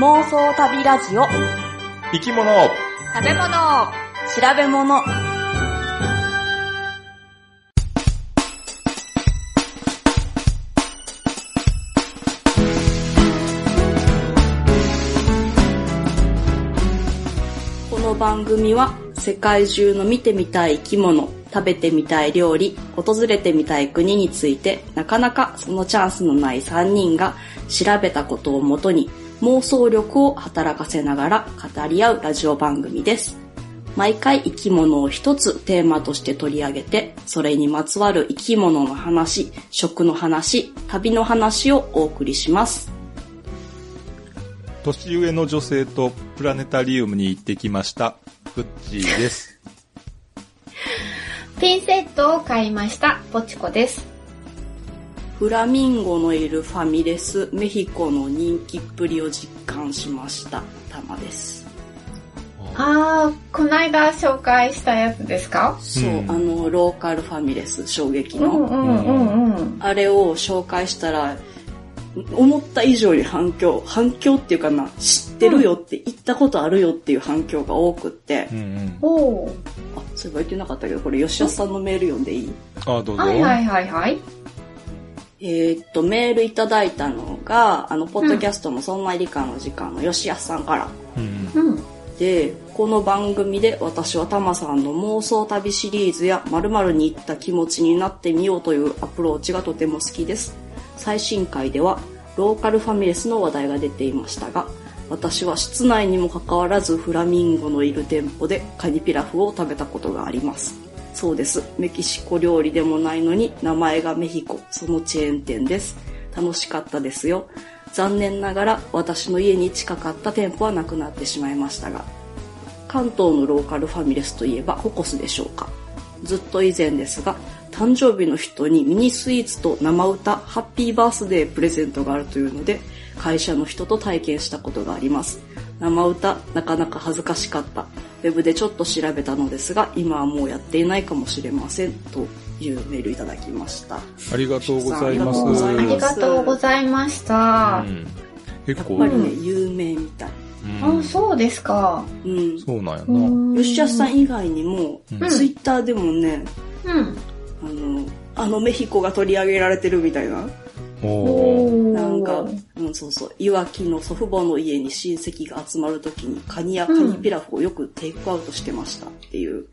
妄想旅ラジオ。生き物。食べ物。調べ物。この番組は世界中の見てみたい生き物食べてみたい料理訪れてみたい国についてなかなかそのチャンスのない3人が調べたことをもとに妄想力を働かせながら語り合うラジオ番組です。毎回生き物を一つテーマとして取り上げて、それにまつわる生き物の話、食の話、旅の話をお送りします。年上の女性とプラネタリウムに行ってきました。グッチーです。ピンセットを買いました。ポチコです。フラミンゴのいるファミレスメヒコの人気っぷりを実感しました。たまです。あー、こないだ紹介したやつですか？そう、うんあの、ローカルファミレス衝撃の。うんうんうんうん。あれを紹介したら、思った以上に反響、反響っていうかな、知ってるよって、行ったことあるよっていう反響が多くってう、んうん。あ、そういえば言ってなかったけど、これ吉田さんのメール読んでいい？あ、どうぞ。はいはいはいはい。えーっと、メールいただいたのが、あの、ポッドキャストのそんな理科の時間の吉安さんから。うんうん。で、この番組で私はタマさんの妄想旅シリーズや〇〇に行った気持ちになってみようというアプローチがとても好きです。最新回ではローカルファミレスの話題が出ていましたが、私は室内にもかかわらずフラミンゴのいる店舗でカニピラフを食べたことがあります。そうです。メキシコ料理でもないのに名前がメヒコ、そのチェーン店です。楽しかったですよ。残念ながら私の家に近かった店舗はなくなってしまいましたが、関東のローカルファミレスといえばココスでしょうか。ずっと以前ですが、誕生日の人にミニスイーツと生歌、ハッピーバースデープレゼントがあるというので、会社の人と体験したことがあります。生歌、なかなか恥ずかしかった。ウェブでちょっと調べたのですが、今はもうやっていないかもしれません。というメールいただきました。ありがとうございます。ありがとうございました。うん結構、やっぱりね、うん有名みたい。うんあ、そうですか。うん。そうなんやうな。ん吉田さん以外にも、うんツイッターでもね、うん。あの、あのメヒコが取り上げられてるみたいな。おなんか、うん、そうそう、いわきの祖父母の家に親戚が集まるときにカニやカニピラフをよくテイクアウトしてましたっていう。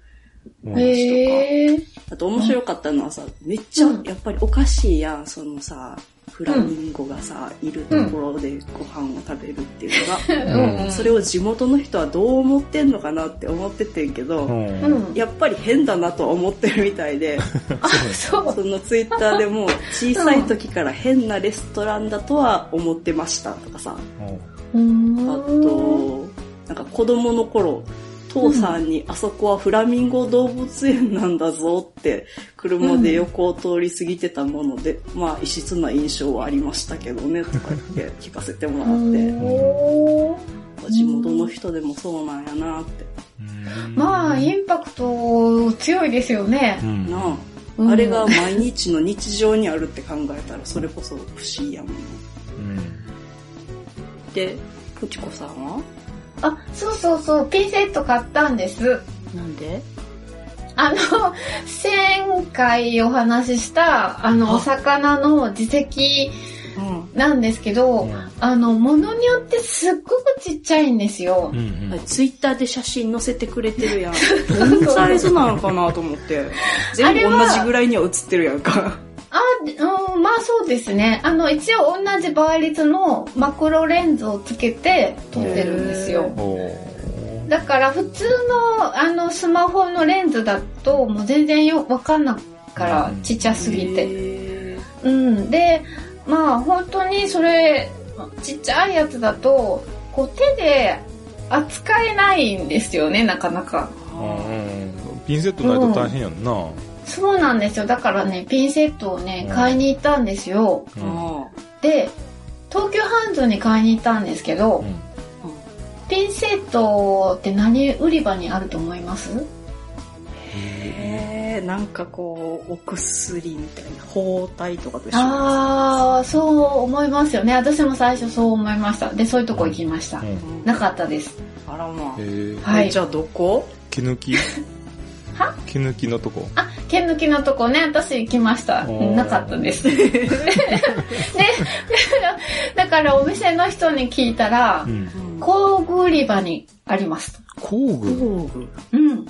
うん。へー。あと面白かったのはさ、めっちゃうん。やっぱりおかしいやん、そのさ、フラミンゴがさ、いるところでご飯を食べるっていうのが、うんそれを地元の人はどう思ってんのかなって思っててんけど、うんうん。やっぱり変だなとは思ってるみたいで、あ、そう。そのツイッターでも小さい時から変なレストランだとは思ってましたとかさ、うーんあ、と、なんか子供の頃、父さんにあそこはフラミンゴ動物園なんだぞって車で横を通り過ぎてたもので、まあ異質な印象はありましたけどねとか言って聞かせてもらって、地元の人でもそうなんやなって。うん。まあ、インパクト強いですよね。う。ん。なあ、うん。あれが毎日の日常にあるって考えたらそれこそ不思議やもん。ね。うん。で、ポチコさんは？あ、そうそうそう、ピンセット買ったんです。なんで？あの、前回お話しした、あの、あお魚の自石うん。なんですけど、うんあの、ものによってすっごくちっちゃいんですよ。うんうんツイッターで写真載せてくれてるやん。どんなサイズなのかなと思って。全部同じぐらいには写ってるやんか。あ、うん、まあそうですね。あの、一応同じ倍率のマクロレンズをつけて撮ってるんですよ。だから普通のあのスマホのレンズだともう全然よわかんないからうんちっちゃすぎて。へうん。で、まあ本当にそれちっちゃいやつだとこう手で扱えないんですよね、なかなか。ピンセットないと大変やんな。そうなんですよ。だからね、ピンセットをねう、ん買いに行ったんですよ。うんあで、東急ハンズに買いに行ったんですけど、ピンセットって何売り場にあると思います？ーへーなんかこう、お薬みたいな、包帯とかと一緒ああ、そう思いますよね。私も最初そう思いました。で、そういうとこ行きました。うんなかったです。あらまあ。えー、はいえじゃあどこ？毛抜きは？毛抜きのとこあ、毛抜きのとこね、私行きました。なかったです。で、だからお店の人に聞いたら、うん。工具売り場にありますと。工具工具。うん。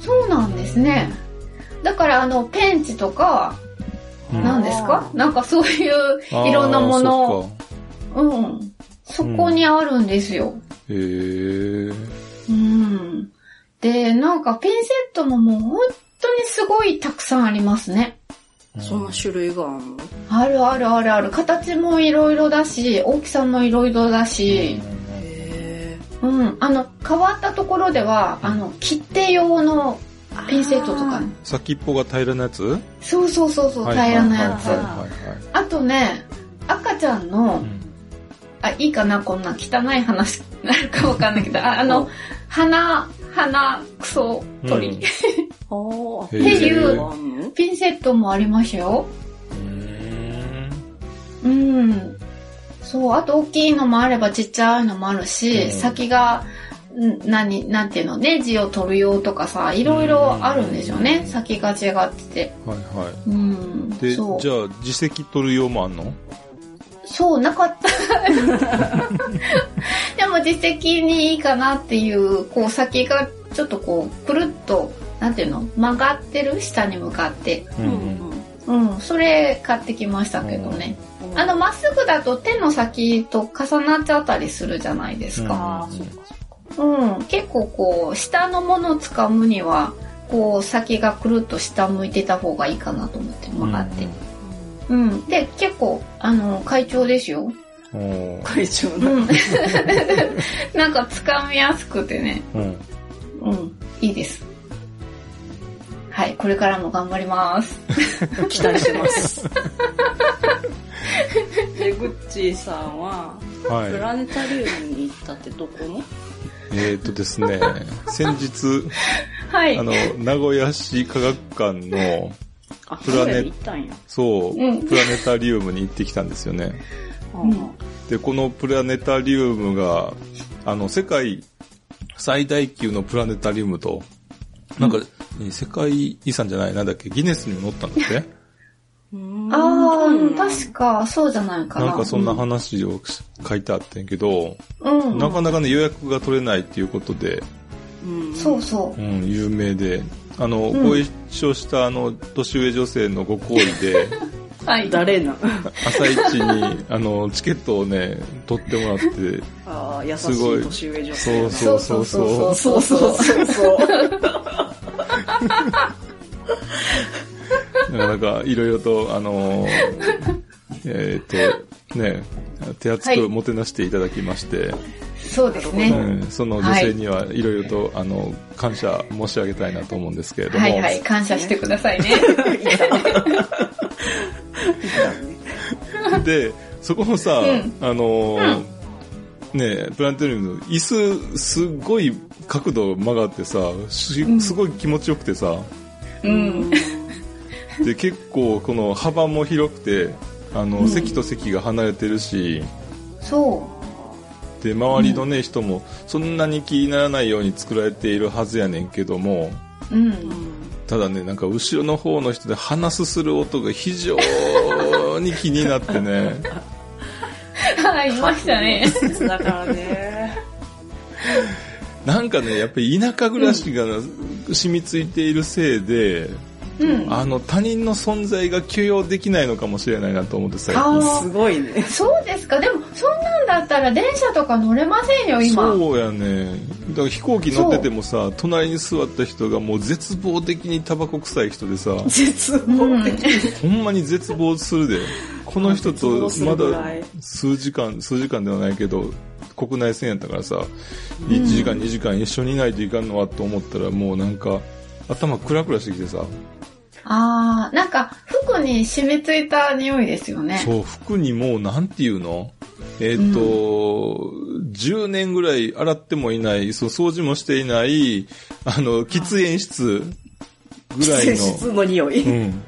そうなんですね。だからあの、ペンチとか、うん何ですか？なんかそういういろんなもの、そっかうん。そこにあるんですよ。へえ。うん。で、なんかピンセットももう本当にすごいたくさんありますね。そんな種類があるの？あるあるあるある。形もいろいろだし、大きさもいろいろだし、へうん。あの、変わったところでは、あの、切手用のーピンセットとかね。先っぽが平らなやつ？そうそうそうそう、はい平らなやつ。あとね、赤ちゃんの、うん。あ、いいかなこんな汚い話になるかわかんないけど、ああの、鼻、鼻、クソ取り。うん あーっていうピンセットもありましたよ。うーんうん。そう、あと大きいのもあればちっちゃいのもあるし、うん先が、ん何、なんていうの、ネジを取る用とかさ、いろいろあるんでしょうね。先が違ってて。はいはうん。い。で、じゃあ自責取る用もあんの？そう、なかった。でも実績にいいかなっていう、こう先がちょっとこう、くるっと、なんていうの？曲がってる下に向かって。ううんうん。うん、それ買ってきましたけどね。うんあの、まっすぐだと手の先と重なっちゃったりするじゃないですか。うん、結構こう、下のものを掴むには、こう、先がくるっと下向いてた方がいいかなと思って曲がって。うん。で、結構、あの、快調ですよ。会長うの。ん。なんか掴みやすくてね。うん。うん。いいです。はい。これからも頑張ります。期待してます。で、グッチーさんは、プはい。ラネタリウムに行ったってどこの？えーとですね、先日、はい。あの、名古屋市科学館の、あ、プラネ。そう、うんプラネタリウムに行ってきたんですよね。んで、このプラネタリウムが、あの、世界最大級のプラネタリウムと、なんか、え世界遺産じゃない、なんだっけ、ギネスにも載ったんだってうんああ、確か、そうじゃないかな。なんかそんな話を書いてあってんけど、うん。なかなかね、予約が取れないっていうことで、うんそうそうん、有名で、あの、うんご一緒したあの、年上女性のご好意で、う。はい。誰な朝一に、あの、チケットをね、取ってもらって、ああ、優しすごいい年上女性。そうそうそうそう。そうそうそうそう。なんか、いろいろと、あの ーえっ、と、ね、手厚はいくもてなしていただきまして、そうですね。うん、その女性にはい。ろいろと、あの、感謝申し上げたいなと思うんですけれども、はいはい、感謝してくださいね。で、そこのさ、うん。あのーねプラネタリウムの椅子、すごい角度曲がってさ、しすごい気持ちよくてさ、うん。で、結構この幅も広くて、あの、うん。席と席が離れてるし、そで、周りのね、人もそんなに気にならないように作られているはずやねんけども、う。うん。ただね、なんか後ろの方の人で鼻すする音が非常に気になってね、はい、いましたね。だからね。なんかね、やっぱり田舎暮らしが染みついているせいで、うん。あの他人の存在が許容できないのかもしれないなと思って最あ近。ーすごいね。そうですか。でも、そんなんだったら電車とか乗れませんよ、今。そうやね。だから飛行機乗っててもさ、隣に座った人がもう絶望的にタバコ臭い人でさ、絶うん望的。ほんまに絶望するで。この人とまだ数時間、数時間ではないけど、国内線やったからさ、1時間2時間一緒にいないといかんのはと思ったらもうなんか、頭クラクラしてきてさ、あー、なんか、服に染みついた匂いですよね。そう、服にもうなんていうの？えっ、と、10年ぐらい洗ってもいない、そう、掃除もしていない、あの、喫煙室ぐらい施設の匂い。の、うん。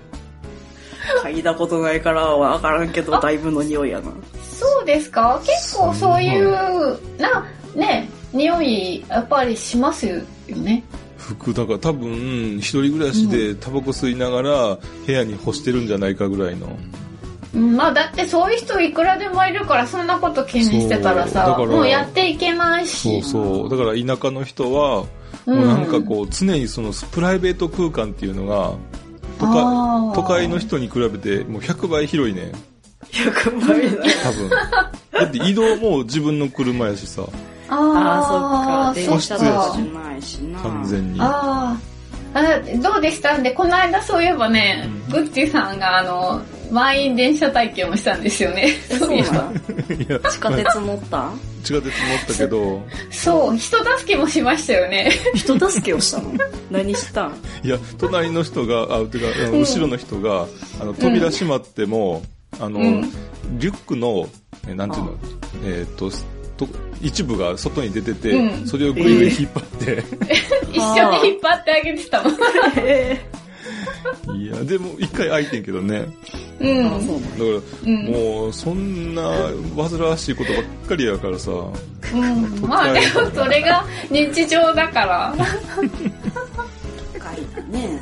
嗅いだことないからわからんけど、だいぶの匂いやな。そうですか？結構そういう、な、ね、匂い、やっぱりしますよね。服、だから多分、一人暮らしでタバコ吸いながら部屋に干してるんじゃないかぐらいの。うんまあだってそういう人いくらでもいるからそんなこと気にしてたらさもうやっていけないそうしそう。だから田舎の人は、うんもうなんかこう、常にそのプライベート空間っていうのが、都会都会の人に比べてもう100倍広いねん。100倍だ。多分。だって移動も自分の車やしさ、あああ、そっか。電車とかじかゃないしな。完全に。あー。あどうでした？んでこの間そういえばね、うん。グッチさんがあの満員電車体験をしたんですよね。えそういえばなんいや、地下鉄乗った？ん 地下鉄乗ったけど、そう。人助けもしましたよね。人助けをしたの？何したん？いや、隣の人が、あ、てか、後ろの人が、あの、扉閉まっても、あの、うん。リュックの、えなんていうの、えっ、と、と一部が外に出てて、うん。それをグイグイ引っ張って、一緒に引っ張ってあげてたもんえいや、でも一回開いてんけどね。うん。だ。から、うん。もう、そんな煩わしいことばっかりやからさ、うん、まあでもそれが日常だから。ね。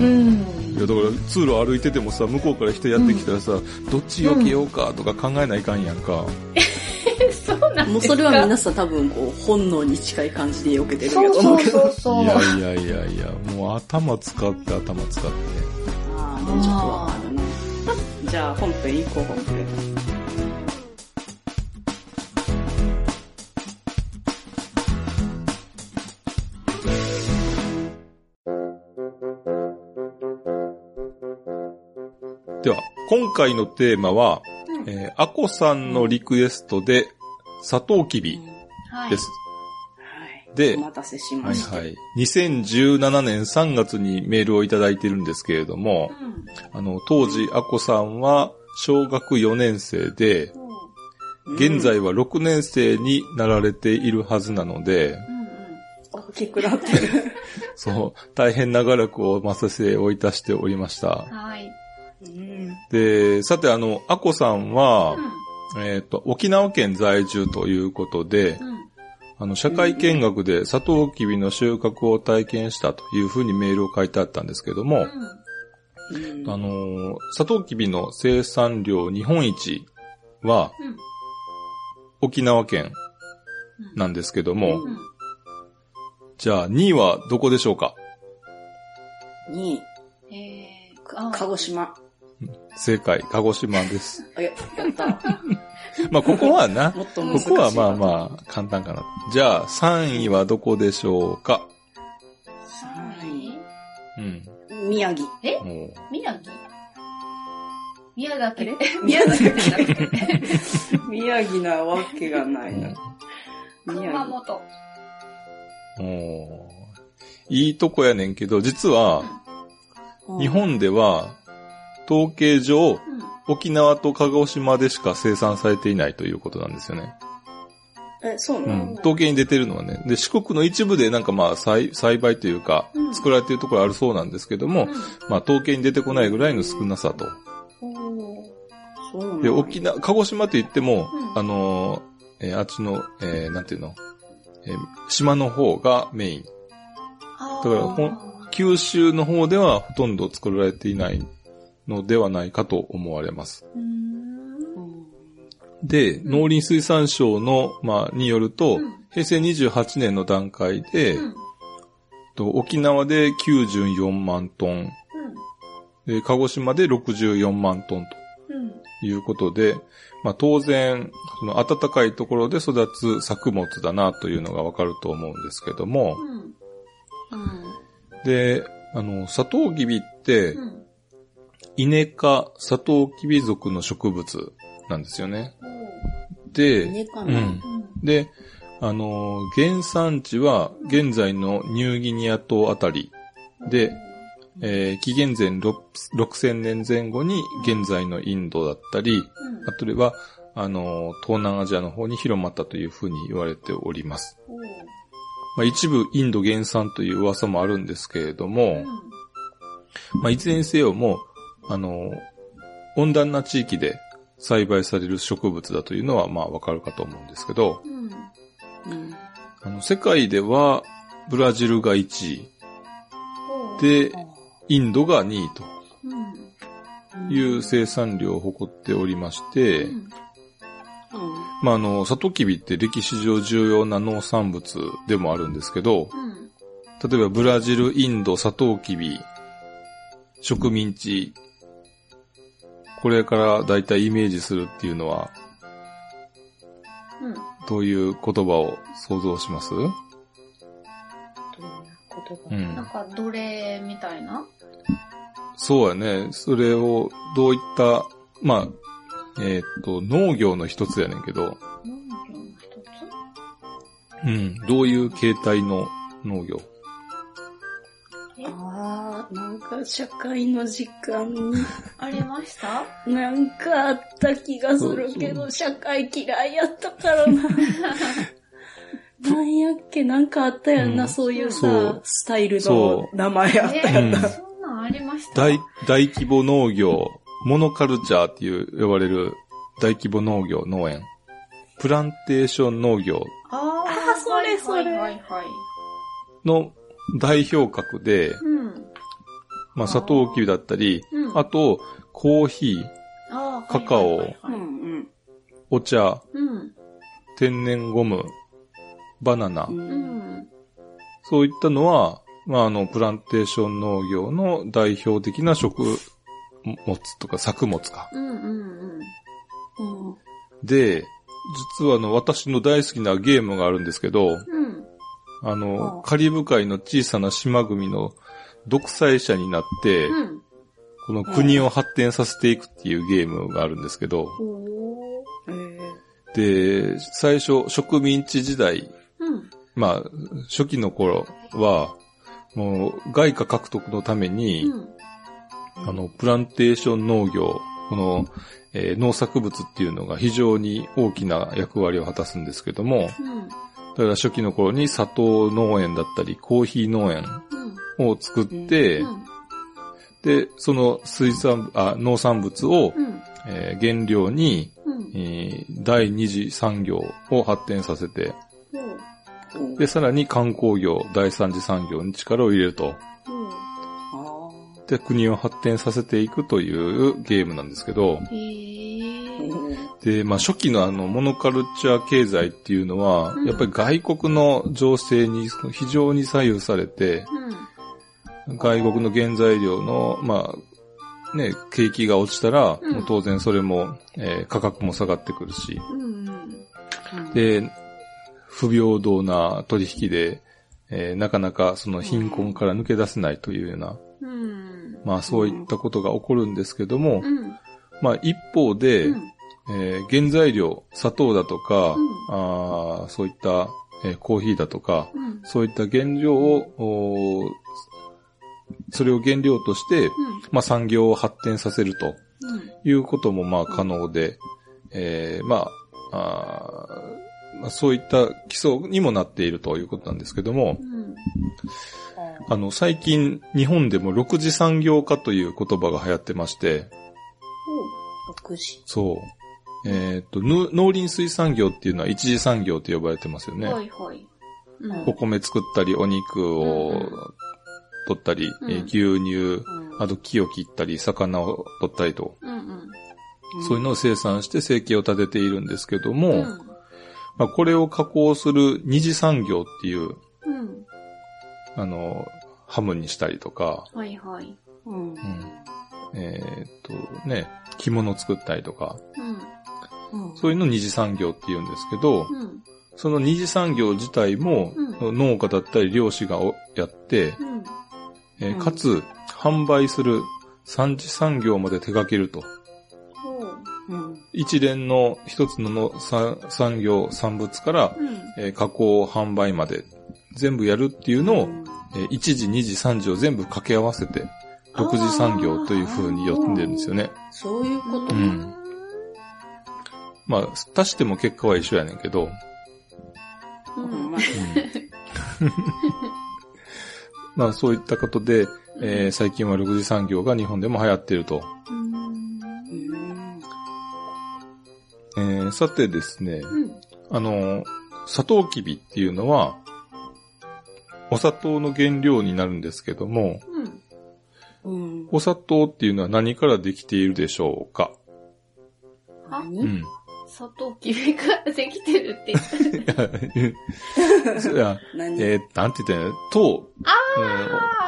うん。いやだから通路歩いててもさ、向こうから人やってきたらさ、どっち避けようかとか考えないかんやんか。もうそれは皆さん多分こう、本能に近い感じで避けてるんと思そううけど。そうそういやいやいやいや、もう頭使って頭使って。ああ、ちょっとわかるな。じゃあ本編行こう、本編。では、今回のテーマは、えー、アコさんのリクエストで、サトウキビはいです。はい。でお待たせしはいました。はい。2017年3月にメールをいただいてるんですけれども、あの、当時、アコさんは小学4年生で、現在は6年生になられているはずなので、大きくなってる。そう、大変長らくお待たせをいたしておりました。はい。うん。で、さてあの、アコさんはう、んえっ、と、沖縄県在住ということで、うん。あの、社会見学でサトウキビの収穫を体験したというふうにメールを書いてあったんですけども、うん。あのー、サトウキビの生産量日本一はうん沖縄県なんですけども、うん。じゃあ2位はどこでしょうか？に、えーあ鹿児島。正解、鹿児島です。あ、や、やった。まあ、ここはな、もっと難しい。ここはまあまあ簡単かな。じゃあ3位はどこでしょうか？3うん。位。宮城。え？宮城？宮崎？宮崎 宮城なわけがないな。宮熊城。本。もういいとこやねんけど、実は、日本では、統計上、うん沖縄と鹿児島でしか生産されていないということなんですよね。え、そううなの？ん。統計に出てるのはね。で、四国の一部でなんかまあ栽栽培というかう、ん作られているところあるそうなんですけども、まあ統計に出てこないぐらいの少なさと。そうで、沖縄、鹿児島と言っても、うんあのー、えーあっちの、えーなんていうの、えー島の方がメイン。だから九州の方ではほとんど作られていないのではないかと思われます。で、ん。農林水産省の、まあ、によると、うん。平成28年の段階で、と沖縄で94万トン、で鹿児島で64万トンということで、まあ、当然、その暖かいところで育つ作物だなというのがわかると思うんですけども、で、あの、サトウキビって、イネ科サトウキビ属の植物なんですよね。で、うん。で、あのー、原産地は現在のニューギニア島あたりで、えー紀元前6 6000年前後に現在のインドだったり、あとでは、あのー、東南アジアの方に広まったというふうに言われております。まあ、一部インド原産という噂もあるんですけれども、まあ、いずれにせよもう、あの、温暖な地域で栽培される植物だというのは、まあ、わかるかと思うんですけど、うん。うん。あの、世界では、ブラジルが1位、で、インドが2位とうん。いう生産量を誇っておりまして、うん。まあ、あの、サトウキビって歴史上重要な農産物でもあるんですけど、うん。例えばブラジル、インド、サトウキビ、植民地、これからだいたいイメージするっていうのは、うん。どういう言葉を想像します？どんな言葉？うんなん。か奴隷みたいな？そうやね。それをどういった、まあ、えーっと、農業の一つやねんけど、農業の一つ？うん。どういう形態の農業？ああ、なんか社会の時間にありました？なんかあった気がするけど、社会嫌いやったからな。なんやっけ、なんかあったやんな、うんそういうそさう、スタイルのそ名前あったやんな。うんそんなんありました？大、大規模農業、モノカルチャーっていう呼ばれる大規模農業、農園。プランテーション農業ああーそれそれはいはいはい。の代表格で、うん。まあ、サトウキビだったり、うん。あと、コーヒー、カカオ。お茶、うん。天然ゴム、バナナ。そういったのは、まあ、あの、プランテーション農業の代表的な食物とか作物か。で、実はあの、私の大好きなゲームがあるんですけど、うん。あのカリブ海の小さな島国の独裁者になって、うん。この国を発展させていくっていうゲームがあるんですけど、で、最初、植民地時代、うん。まあ、初期の頃は、もう、外貨獲得のために、うん。あの、プランテーション農業、この、えー農作物っていうのが非常に大きな役割を果たすんですけども、うん。だから初期の頃に砂糖農園だったり、コーヒー農園うん。を作って、うん。で、その水産、あ、農産物を、うん。えー原料に、うん。えー第二次産業を発展させて、ーで、さらに観光業、第三次産業に力を入れると。あで、国を発展させていくというゲームなんですけど、へー。で、まあ初期のあの、モノカルチャー経済っていうのは、うんやっぱり外国の情勢に非常に左右されて、うん。外国の原材料の、まあ、ね、景気が落ちたら、うんもう当然それも、えー価格も下がってくるし、うん。で、不平等な取引で、えーなかなかその貧困から抜け出せないというような、うん。まあそういったことが起こるんですけども、うん。まあ一方で、うん。えー原材料、砂糖だとか、うんあーそういった、えーコーヒーだとか、うん。そういった原料を、それを原料として、まあ産業を発展させるとうん。いうこともまあ可能で、えーまあ、あーまあそういった基礎にもなっているということなんですけどもう、ん。あの、最近日本でも六次産業化という言葉が流行ってまして、6時。そう。えっ、と、ぬ農林水産業っていうのは一次産業と呼ばれてますよね。はいはい。うんお米作ったり、お肉をうん取ったり、うんえー牛乳、うんあと木を切ったり、魚を取ったりと、うんうん。そういうのを生産して生計を立てているんですけども、うん。まあ、これを加工する二次産業っていう、うん。あの、ハムにしたりとか、はいはい。えーっとね、着物作ったりとか、そういうのを二次産業って言うんですけど、うん。その二次産業自体も、う農家だったり漁師がおやって、えーかつ、販売する三次産業まで手掛けると。一連の一つのの産産業、産物から、うん。えー加工、販売まで全部やるっていうのを、えー一次、二次、三次を全部掛け合わせて、独自産業という風に呼んでるんですよね。そういうことう。んまあ、足しても結果は一緒やねんけど、うん。まあまあそういったことで、えー最近は6次産業が日本でも流行っていると。えーさてですね、うん。あの、サトウキビっていうのは、お砂糖の原料になるんですけども、うん。うん。お砂糖っていうのは何からできているでしょうか？あ何うん。砂糖きびができてるって言った。えー、なんて言ったらいいの？糖。あ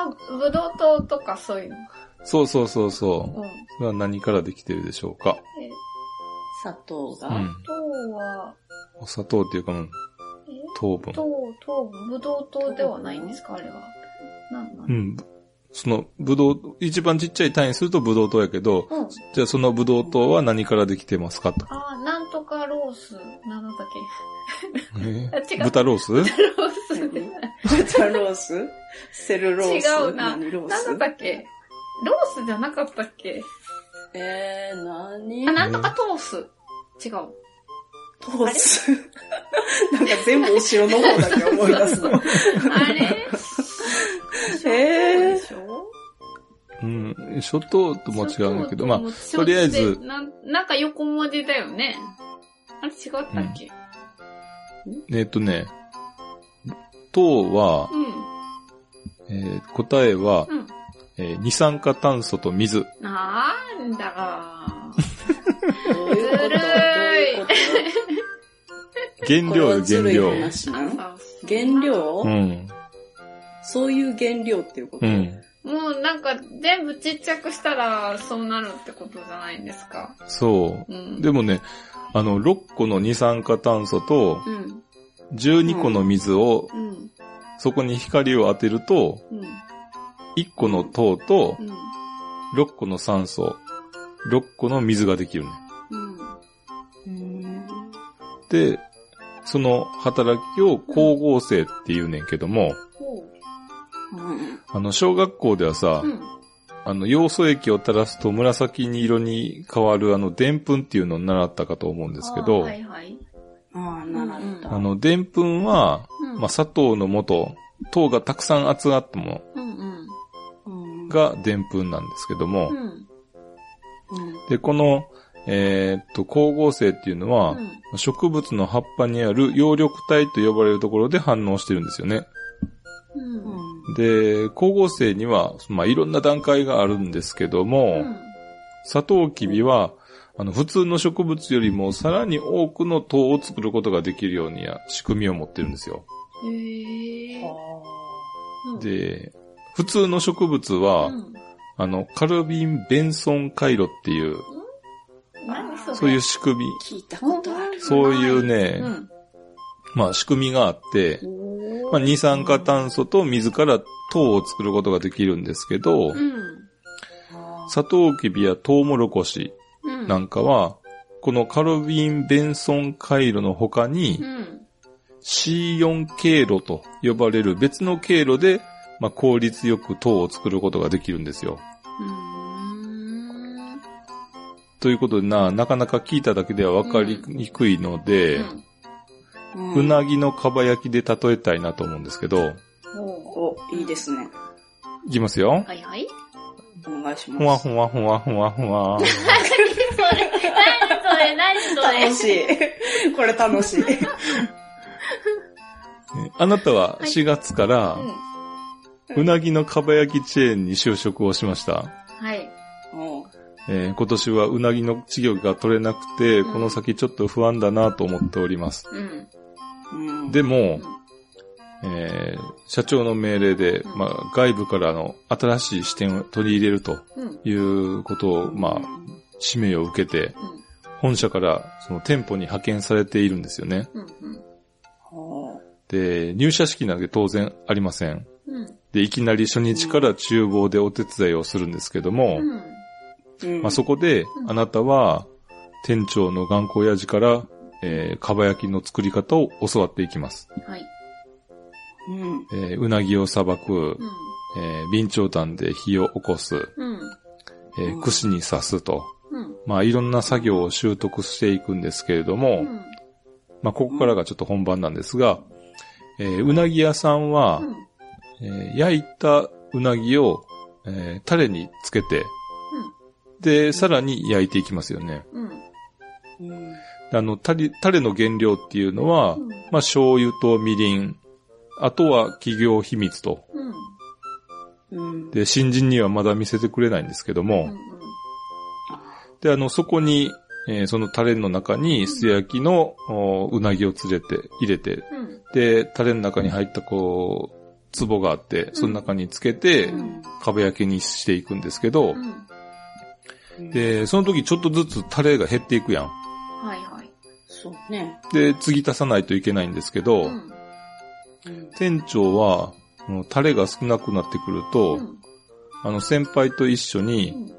あ、ぶどう糖とかそういうの。うんそうそうそうそう。うん。それは何からできているでしょうか？え、砂糖が、うん糖は、お砂糖っていうか、うんえ？糖分。糖、糖分、ぶどう糖ではないんですか？あれは。なんなのうん。その、ぶどう、一番ちっちゃい単位するとぶどう糖やけど、うん。じゃあそのぶどう糖は何からできてますか？と。ああ、ロース、なんだっえ？あ違う。豚ロース？けロース。で豚ロース？セルロース？違うな。何ロース？なんだったっけ？ロースじゃなかったっけ？えー、何？あ、なんとかトース。違う。トース？なんか全部後ろの方だけ思い出すの。あれ？えー？でしょうん。初糖とも違うんだけど、まあ、とりあえず。なん、なんか横文字だよね。あれ違ったっけ？えっ、とね、糖は、うん。えー答えは、うん。えー二酸化炭素と水。なんだか。どうい原料よ、原料。原料、うん。そういう原料っていうこと、うん。もうなんか全部ちっちゃくしたらそうなるってことじゃないんですか。そうう。ん。でもね、あの、6個の二酸化炭素とうん。12個の水を、うん。そこに光を当てると、うん。1個の糖とうん。6個の酸素、6個の水ができるね。で、その働きを光合成って言うねんけども、あの、小学校ではさ。あの、要素液を垂らすと紫色に変わるあの、でんぷんっていうのを習ったかと思うんですけど、はいはい。ああ、習った。あの、でんぷんは、うんまあ、砂糖の元、糖がたくさん集まったもうんうん。うんのがでんぷんなんですけども、で、この、えーっと、光合成っていうのは、うん植物の葉っぱにある葉緑体と呼ばれるところで反応してるんですよね。うん。で、光合成には、まあ、いろんな段階があるんですけども、うん。サトウキビは、あの、普通の植物よりもさらに多くの糖を作ることができるようにや仕組みを持ってるんですよ。へえ。うん、で、普通の植物は、うん、あの、カルビン・ベンソン回路っていう、何それ？そういう仕組み、聞いたことある。そういうねうん。まあ仕組みがあって、まあ、二酸化炭素と水から糖を作ることができるんですけど、うん。サトウキビやトウモロコシうん。なんかは、このカルビン・ベンソン回路の他にう、ん。C4 経路と呼ばれる別の経路で、まあ、効率よく糖を作ることができるんですよ。ということでな、なかなか聞いただけでは分かりにくいので、うんうなぎのかば焼きで例えたいなと思うんですけど、おお、いいですね。いきますよ。はいはい。お願いします。ふわふわふわふわふわ。何それ何それ楽しい。これ楽しい。あなたは4月から、うなぎのかば焼きチェーンに就職をしました。はい。おえー今年はうなぎの稚魚が取れなくて、うんこの先ちょっと不安だなと思っております。うん。うんでもうん、えー社長の命令で、うんまあ、外部からの新しい視点を取り入れるとうん。いうことを、まあ、使命を受けて、うん。本社からその店舗に派遣されているんですよね。で、入社式なんて当然ありません。うん。で、いきなり初日から厨房でお手伝いをするんですけども、まあ、そこでう、んあなたは、店長の頑固親父から、えー、かば焼きの作り方を教わっていきます。はい。うん。えーうなぎをさばくう、ん。えー、備長炭で火を起こす、うん。えー串に刺すと、うん。まあ、いろんな作業を習得していくんですけれども、うん。まあ、ここからがちょっと本番なんですが、えーうなぎ屋さんは、えー焼いたうなぎを、えータレにつけて、で、さらに焼いていきますよね。うん。うん。あの、タレ、タレの原料っていうのは、うんまあ、醤油とみりん、あとは企業秘密と。うん。うん。で、新人にはまだ見せてくれないんですけども、うん。で、あの、そこに、えーそのタレの中に、素焼きの、おうなぎを連れて、入れて、うん。で、タレの中に入ったこう、壺があって、その中につけて、うんかば焼きにしていくんですけど、うん。で、その時ちょっとずつタレが減っていくやん。はいはい。そうね。で、継ぎ足さないといけないんですけど、うん。うん。店長は、タレが少なくなってくると、うん。あの先輩と一緒に、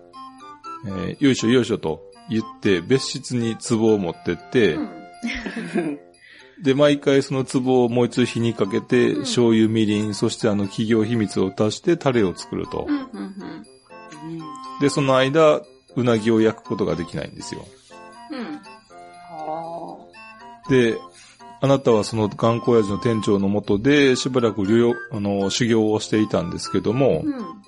えーよいしょよいしょと言って、別室に壺を持ってって、うん。で、毎回その壺をもう一度火にかけて、うん醤油、みりん、そしてあの企業秘密を足してタレを作ると。で、その間、うなぎを焼くことができないんですよ。で、あなたはその頑固親父の店長のもとで、しばらく療養あの修行をしていたんですけども、うん。あ。うん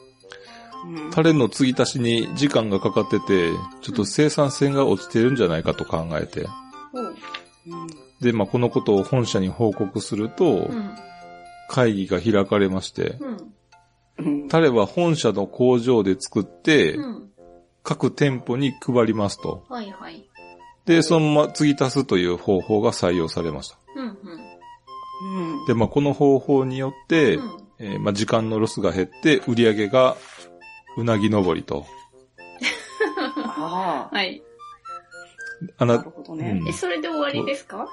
タレの継ぎ足しに時間がかかってて、ちょっと生産性が落ちてるんじゃないかと考えて。ほう。で、まあ、このことを本社に報告すると、うん。会議が開かれまして。タレは本社の工場で作って、うん。各店舗に配りますと。はいはい。で、そのまま継ぎ足すという方法が採用されました。うん。うん。で、まあ、この方法によって、うん。えーまあ、時間のロスが減って、売り上げがうなぎ登りと。ああ。はい。あななる、ほどうねん。え、それで終わりですか？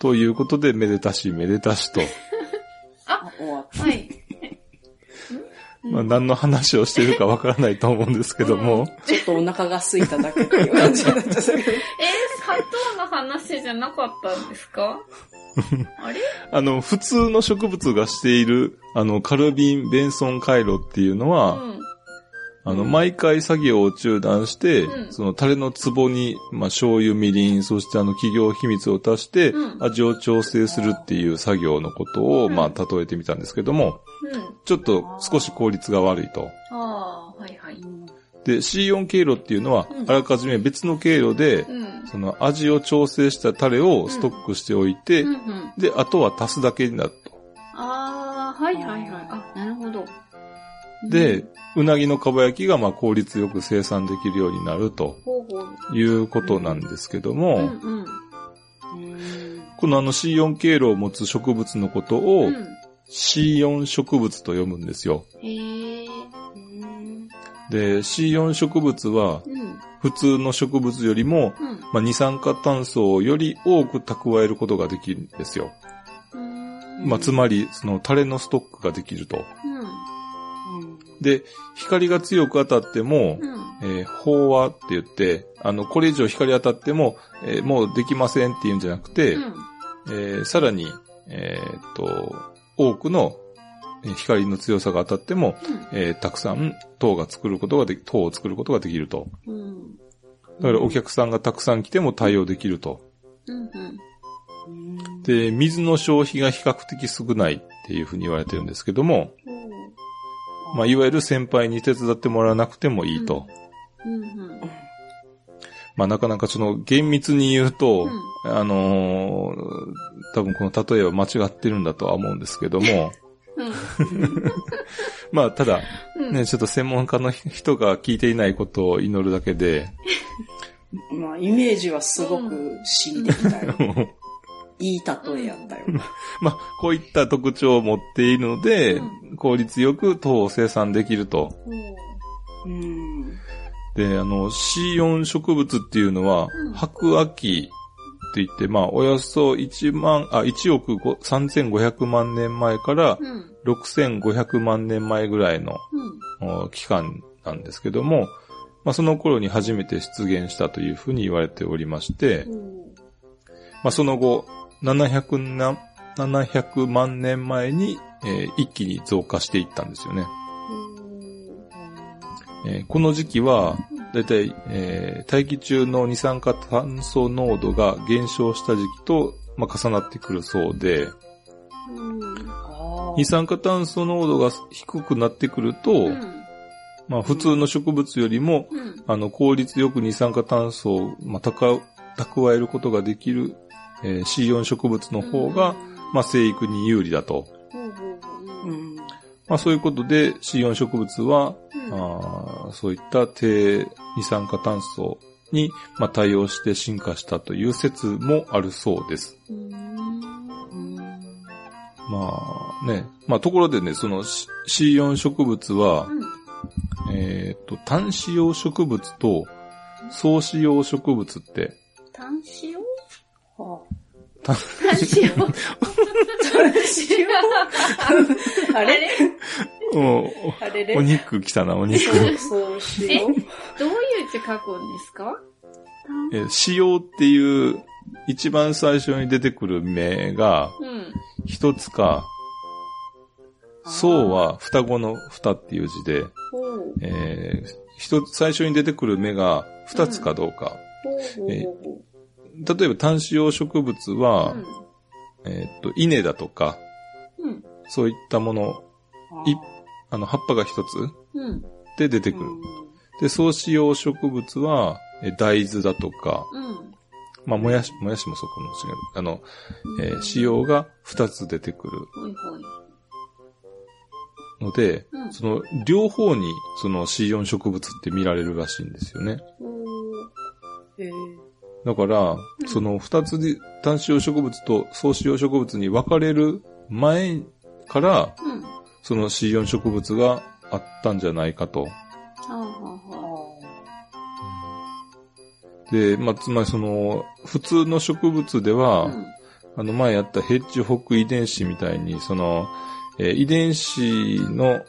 ということで、めでたしめでたしと。あ、終わっはい。まあ、何の話をしているかわからないと思うんですけども、た。ちょっとお腹が空いただけっていう感じになっちゃったけど。えー、砂糖の話じゃなかったんですか？あれ？あの、普通の植物がしている、あの、カルビン・ベンソン回路っていうのは、うん。あの、毎回作業を中断して、うんそのタレの壺に、まあ、醤油、みりん、そしてあの、企業秘密を足して、うん味を調整するっていう作業のことを、うんまあ、例えてみたんですけども、うん。ちょっと少し効率が悪いと。ああ、はいはい。で、C4 経路っていうのはう、んあらかじめ別の経路で、うん。その味を調整したタレをストックしておいて、うんうん。で、あとは足すだけになると。ああ、はいはいはい。あ、なるほど。で、うなぎのかば焼きがまあ効率よく生産できるようになると。いうことなんですけども。このあの C4 経路を持つ植物のことをうん C4 植物と読むんですよ。で、C4 植物はうん。普通の植物よりも、うん。まあ、二酸化炭素をより多く蓄えることができるんですよ。うん。まあ、つまり、そのタレのストックができると。うん。うん。で、光が強く当たっても、うん。えー飽和って言って、あの、これ以上光当たっても、えーもうできませんっていうんじゃなくて、うん。えーさらに、えーっと、多くのえー光の強さが当たっても、えーたくさん糖が作ることができ、糖を作ることができると。うん。だからお客さんがたくさん来ても対応できると。うん。うん。うん。で、水の消費が比較的少ないっていうふうに言われてるんですけども、まあ、いわゆる先輩に手伝ってもらわなくてもいいと。うん。うん。まあ、なかなかその厳密に言うと、うあのー多分この例えは間違ってるんだとは思うんですけども、うん。まあ、ただ、うん。ね、ちょっと専門家の人が聞いていないことを祈るだけで、まあ、イメージはすごく恣意的だよ。いい例えやったよ。まあ、こういった特徴を持っているので、う効率よく糖を生産できると。うん。で、あの、C4 植物っていうのはうん、白亜紀って言って、まあ、およそ1万、あ、1億5 3500万年前からうん。6500万年前ぐらいの期間なんですけども、まあ、その頃に初めて出現したというふうに言われておりまして、まあ、その後、700な、700万年前に、えー一気に増加していったんですよね。えーこの時期は、だいたい、えー大気中の二酸化炭素濃度が減少した時期と、まあ、重なってくるそうで、二酸化炭素濃度が低くなってくると、うん。まあ普通の植物よりも、うん。あの、効率よく二酸化炭素を、まあ、蓄えることができる、えー C4 植物の方が、まあ、生育に有利だと。ほうほうほううん。まあ、そういうことで C4 植物は、うんあーそういった低二酸化炭素に、まあ、対応して進化したという説もあるそうです。うんまあね。まあ、ところでね、その C- C4 植物は、えっ、と、単子葉植物と総子葉植物って、単子単単子用単子用あ、あれ？おあれ？れお肉来たな、お肉。そう、そうしよう。どういう字書くんですか？えー、子葉っていう、一番最初に出てくる目が、うん。一つか、そうは双子の双っていう字で。えー一つ、最初に出てくる目が二つかどうか。え例えば単子葉植物は、う。えーっと、稲だとか、うん。うん。そういったもの、いあの、葉っぱが一つうん。で出てくる。で、総子葉植物は、えー大豆だとか、うん。まあ、もやし、もやしもそうかもしれない。あの、えー、子葉が二つ出てくる。ので、うんその、両方に、その C4 植物って見られるらしいんですよね。へえだから、んその二つで、単子葉植物と総子葉植物に分かれる前から、うん。その C4 植物があったんじゃないかと。で、まあ、つまりその、普通の植物では、あ。うん。あの前やったヘッジホック遺伝子みたいに、その、えー遺伝子の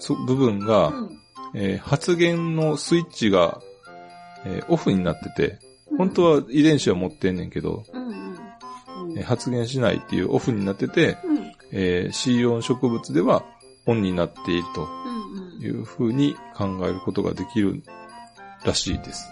そ部分が、うんえー発現のスイッチが、えーオフになってて、うん本当は遺伝子は持ってんねんけど、うんうん。えー発現しないっていうオフになってて、うん。えー C4 植物ではオンになっていると。いうふうに考えることができるらしいです。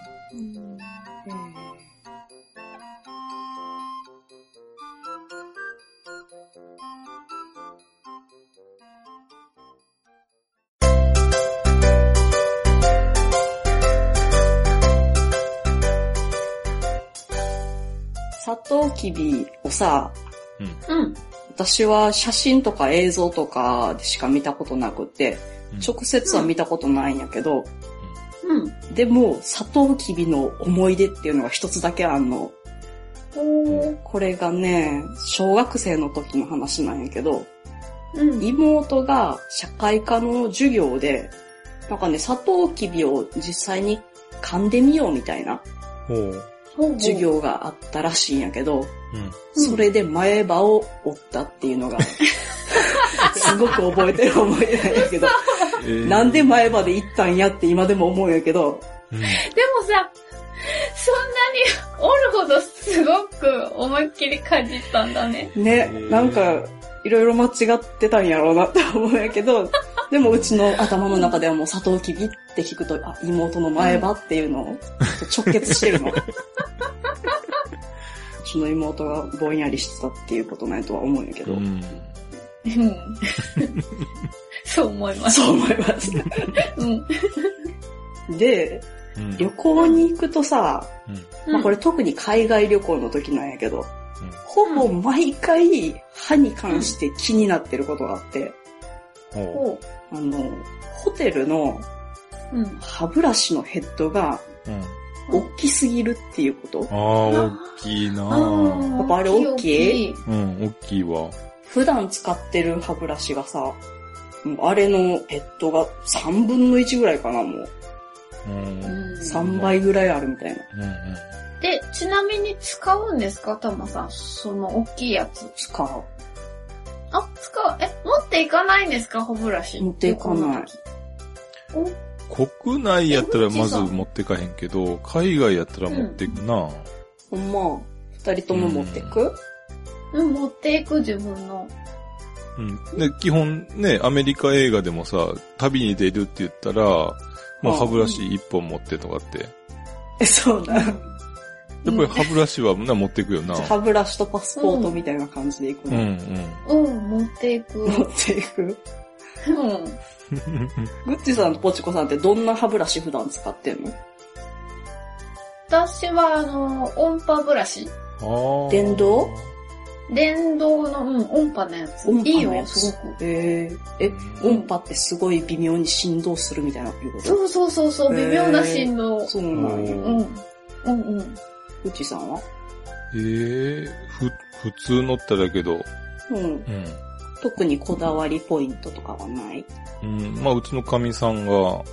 サトウキビをさ、うん。私は写真とか映像とかでしか見たことなくて、うん直接は見たことないんやけど、うん。でも、サトウキビの思い出っていうのが一つだけあんの。ほこれがね、小学生の時の話なんやけど、う。うん。妹が社会科の授業で、なんかね、サトウキビを実際に噛んでみようみたいな授。業があったらしいんやけど、うん。うんそれで前歯を折ったっていうのが、すごく覚えてる思い出なんやけど、えーなんで前歯で行ったんやって今でも思うんやけど、うんでもさ、そんなに折るほどすごく思いっきりかじったんだね。ね、ーなんか、いろいろ間違ってたんやろうなって思うんやけど、でもうちの頭の中ではもうサトウキビって聞くと、あ、妹の前歯っていうのを直結してるの。うちの妹がぼんやりしてたっていうことなんやとは思うんやけど、うんうん。そう思います。そう思います。うん。で、うん旅行に行くとさ、うんまあこれ特に海外旅行の時なんやけど、ほぼ毎回歯に関して気になってることがあって、あの、ホテルのう。うん。歯ブラシのヘッドがううん大きすぎるっていうこと？ああ、大きいなぁやっぱあれ大きい？うん、大きいわ。普段使ってる歯ブラシがさ、もうあれのヘッドが3分の1ぐらいかな、もう。うん。うん3倍ぐらいあるみたいな。うん。で、ちなみに使うんですかたまさん？その大きいやつ。使う。あ、使う。え、持っていかないんですか？歯ブラシ。持っていかない。国内やったらまず持ってかへんけど、海外やったら持っていくな、ほんま、二人とも持ってく、うん、持っていく自分の。うん。で、基本ね、アメリカ映画でもさ、旅に出るって言ったら、まああ歯ブラシ一本持ってとかって。え、そうだ。やっぱり歯ブラシはな持っていくよな。歯ブラシとパスポートみたいな感じで行くうんの。うん。うん、持っていく。持っていく。うん。グッチさんとポチコさんってどんな歯ブラシ普段使ってんの？私は、あの、音波ブラシ。電動？電動の、うん、音波のやつ。音波いいよ、のやつすごく。えー、え、音波ってすごい微妙に振動するみたいなこと？そうそうそうそう、微妙な振動。そうなんや。うん。うんうん。グッチさんは？えー、ふ、普通乗っただけど、うん。うん。特にこだわりポイントとかはない？うん、まあ、うちのかみさんが、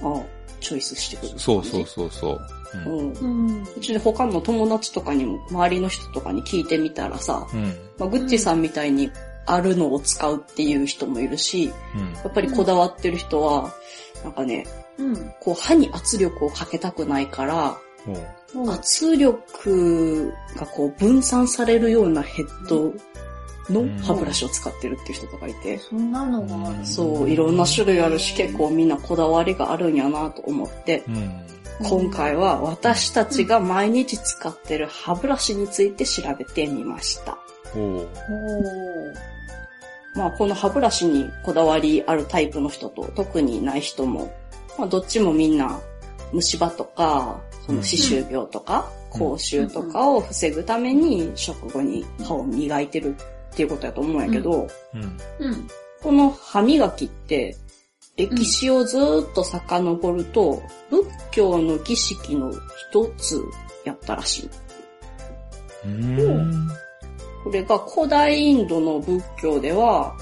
あチョイスしてくる。そうそうそうそう。うん。うん。うちで他の友達とかにも、周りの人とかに聞いてみたらさ、うん。まあ、グッチさんみたいにあるのを使うっていう人もいるし、うん。やっぱりこだわってる人は、なんかね、うん。こう歯に圧力をかけたくないから。圧力がこう分散されるようなヘッドの歯ブラシを使ってるっていう人とかいて、そんなのがある。そう、いろんな種類あるし、結構みんなこだわりがあるんやなと思って、うん。今回は私たちが毎日使ってる歯ブラシについて調べてみました。まあこの歯ブラシにこだわりあるタイプの人と特にない人も、まあどっちもみんな虫歯とか、その歯周病とか、うん口臭とかを防ぐために食後に歯を磨いてるっていうことやと思うんやけど。この歯磨きって歴史をずーっと遡ると、仏教の儀式の一つやったらしい。うん。これが古代インドの仏教では、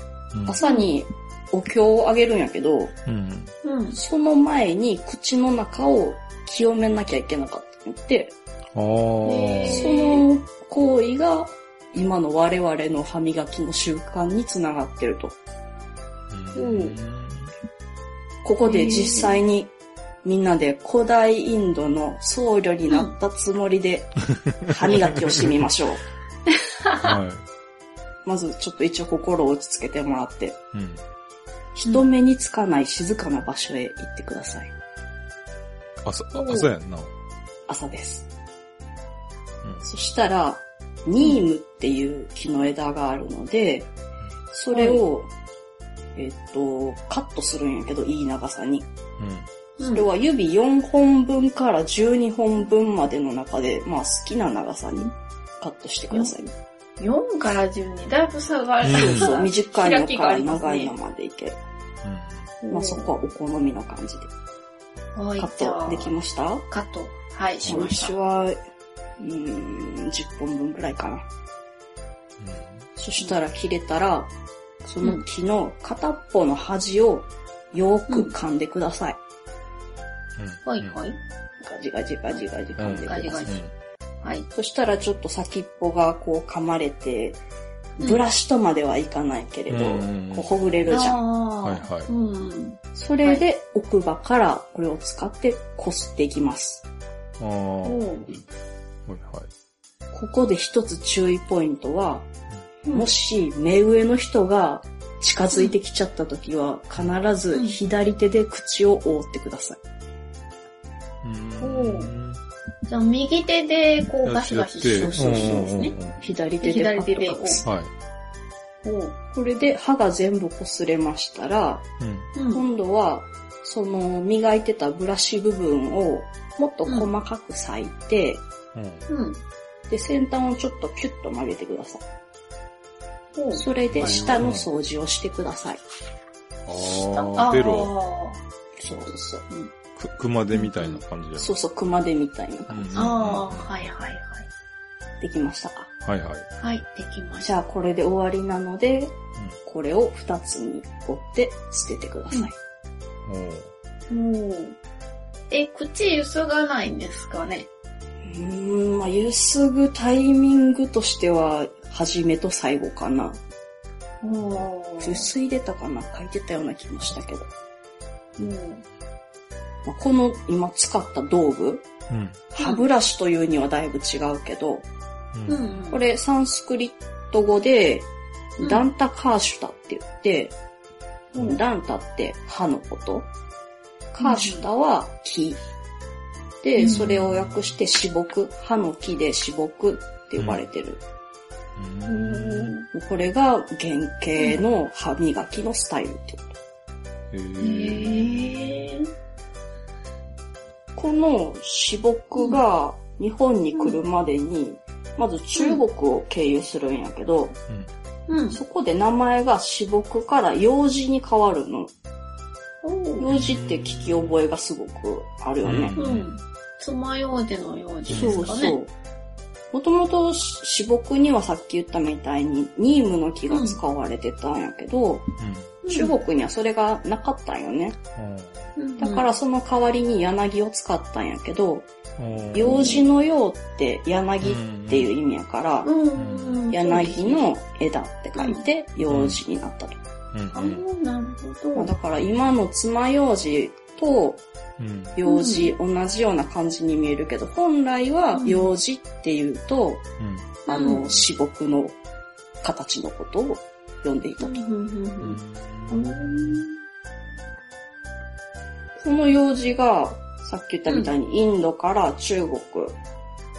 朝にお経をあげるんやけど、うん。うん。その前に口の中を清めなきゃいけなかったってその行為が今の我々の歯磨きの習慣につながってると。うん。ここで実際にみんなで古代インドの僧侶になったつもりで 歯磨きをしてみましょう。はい。まずちょっと一応心を落ち着けてもらって、うん。人目につかない静かな場所へ行ってください。朝、あ朝やんな。朝です。うんそしたら、ニームっていう木の枝があるので、それを、えっと、カットするんやけど、いい長さに。それは指4本分から12本分までの中で、まあ好きな長さにカットしてください。4から12、だいぶ差がある。うんそう、短いの開きがから長いのまでいける。うん。まあそこはお好みの感じで。はい、カットできました？カット。はい、しました。私は、うーん、10本分くらいかな。そしたら切れたら、その木の片っぽの端をよーく噛んでください。うん。はい、はい。ガジガジガジガジ噛んでください。ガジガジはい。そしたらちょっと先っぽがこう噛まれて、ブラシとまではいかないけれど、うんこうほぐれるじゃん。あはいはいーうん。それで奥歯からこれを使ってこすっていきます。ああ。おはいーはい。ここで一つ注意ポイントは、うんもし目上の人が近づいてきちゃった時は、必ず左手で口を覆ってください。うん。じゃあ、右手でこうガシガシそうそうそうですね。左手でパッと隠す。はい。これで歯が全部こすれましたら、うん。うん。今度は、その磨いてたブラシ部分をもっと細かく裂いて、うん。うん。で、先端をちょっとキュッと曲げてください。おうそれで下の掃除をしてください。ああ、ベロ。そうそうそう。うんく、熊手みたいな感じで。そうそう、熊手みたいな感じ。うんああ、はいはいはい。できましたか？はいはい。はい、できましじゃあこれで終わりなので、これを二つに折って捨ててください。おうた。おうえ、口ゆすがないんですかね？うーん、まあ、ゆすぐタイミングとしては、初めと最後かな。おゆすいでたかな？書いてたような気もしたけど。うん。まあこの今使った道具、うん。歯ブラシというにはだいぶ違うけど、う。うんん。これサンスクリット語でうん、ダンタカーシュタって言って、うんダンタって歯のこと、カーシュタは木。で、うんそれを訳して死木、歯の木で死木って呼ばれてる。うん。これが原型の歯磨きのスタイルってこへへえ。え。この死木が日本に来るまでに、まず中国を経由するんやけど、うん。そこで名前が死木から幼児に変わるの。幼児って聞き覚えがすごくあるよね。うんうん。爪楊枝の楊枝ですそうかね。そう。もともと死木にはさっき言ったみたいにニームの木が使われてたんやけど、うん中国にはそれがなかったんよね。うんだから、その代わりに柳を使ったんやけど、うん。楊枝の楊って柳っていう意味やから、うん。柳の枝って書いて楊枝になったと。なるほど。まあだから今の爪楊枝とうん。楊枝同じような感じに見えるけど、本来は楊枝っていうと、うん。あの、死木の形のことを呼んでいたと。うんうんうんうんうんこの用事が、さっき言ったみたいにインドから中国、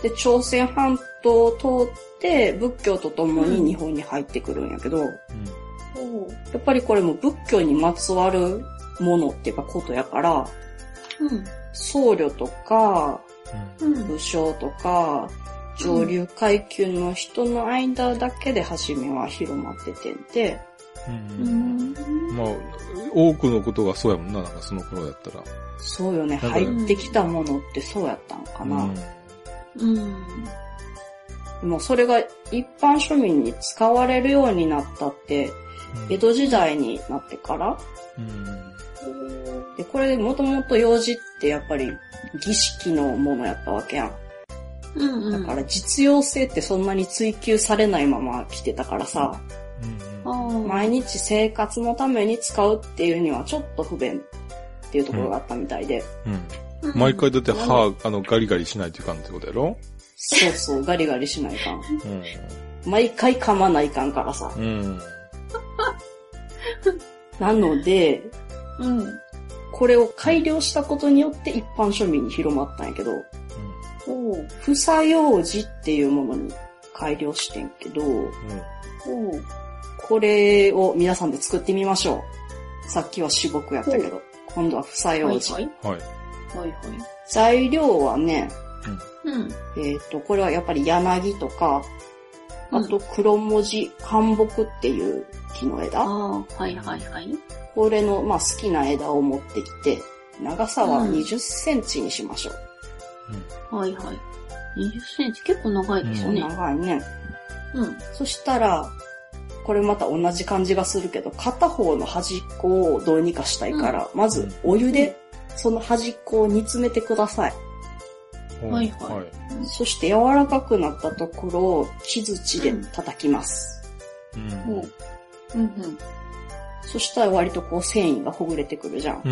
で、朝鮮半島を通って仏教とともに日本に入ってくるんやけど、やおーっぱりこれも仏教にまつわるものっていうかことやから、僧侶とかうん。うん。武将とか、上流階級の人の間だけで初めは広まっててんで、う。うんん。まあ、多くのことがそうやもん。な、なん。かその頃やったら。そうよね、入ってきたものってそうやったん。かな。うん。もうそれが一般庶民に使われるようになったって、江戸時代になってから、うん。で、これもともと用事ってやっぱり儀式のものやったわけやん。うん。うん。だから実用性ってそん。なに追求されないまま来てたからさ、毎日生活のために使うっていうにはちょっと不便っていうところがあったみたいで、うん。うん毎回だって歯、あの、ガリガリしないといかんってことやろ？そうそう、ガリガリしないかん。う毎回噛まないかんからさ。ん。うん。なので、うん。これを改良したことによって一般庶民に広まったんやけど、おー不作用時っていうものに改良してんけど、おーこれを皆さんで作ってみましょう。さっきは死木やったけど、今度は不作用時。はいはい。はい。はいはい。材料はね、うん。えっ、と、これはやっぱり柳とか、うんあと黒文字、漢木っていう木の枝。ああ、はいはいはい。これの、まあ、好きな枝を持ってきて、長さはうん20センチにしましょう。はいはい。20センチ結構長いですよね。長いね。うん。そしたら、これまた同じ感じがするけど、片方の端っこをどうにかしたいから、まずお湯でその端っこを煮詰めてください。うんはいはいはい。そして柔らかくなったところを木槌で叩きます。うんおう。うんうん。そしたら割とこう繊維がほぐれてくるじゃん。うん。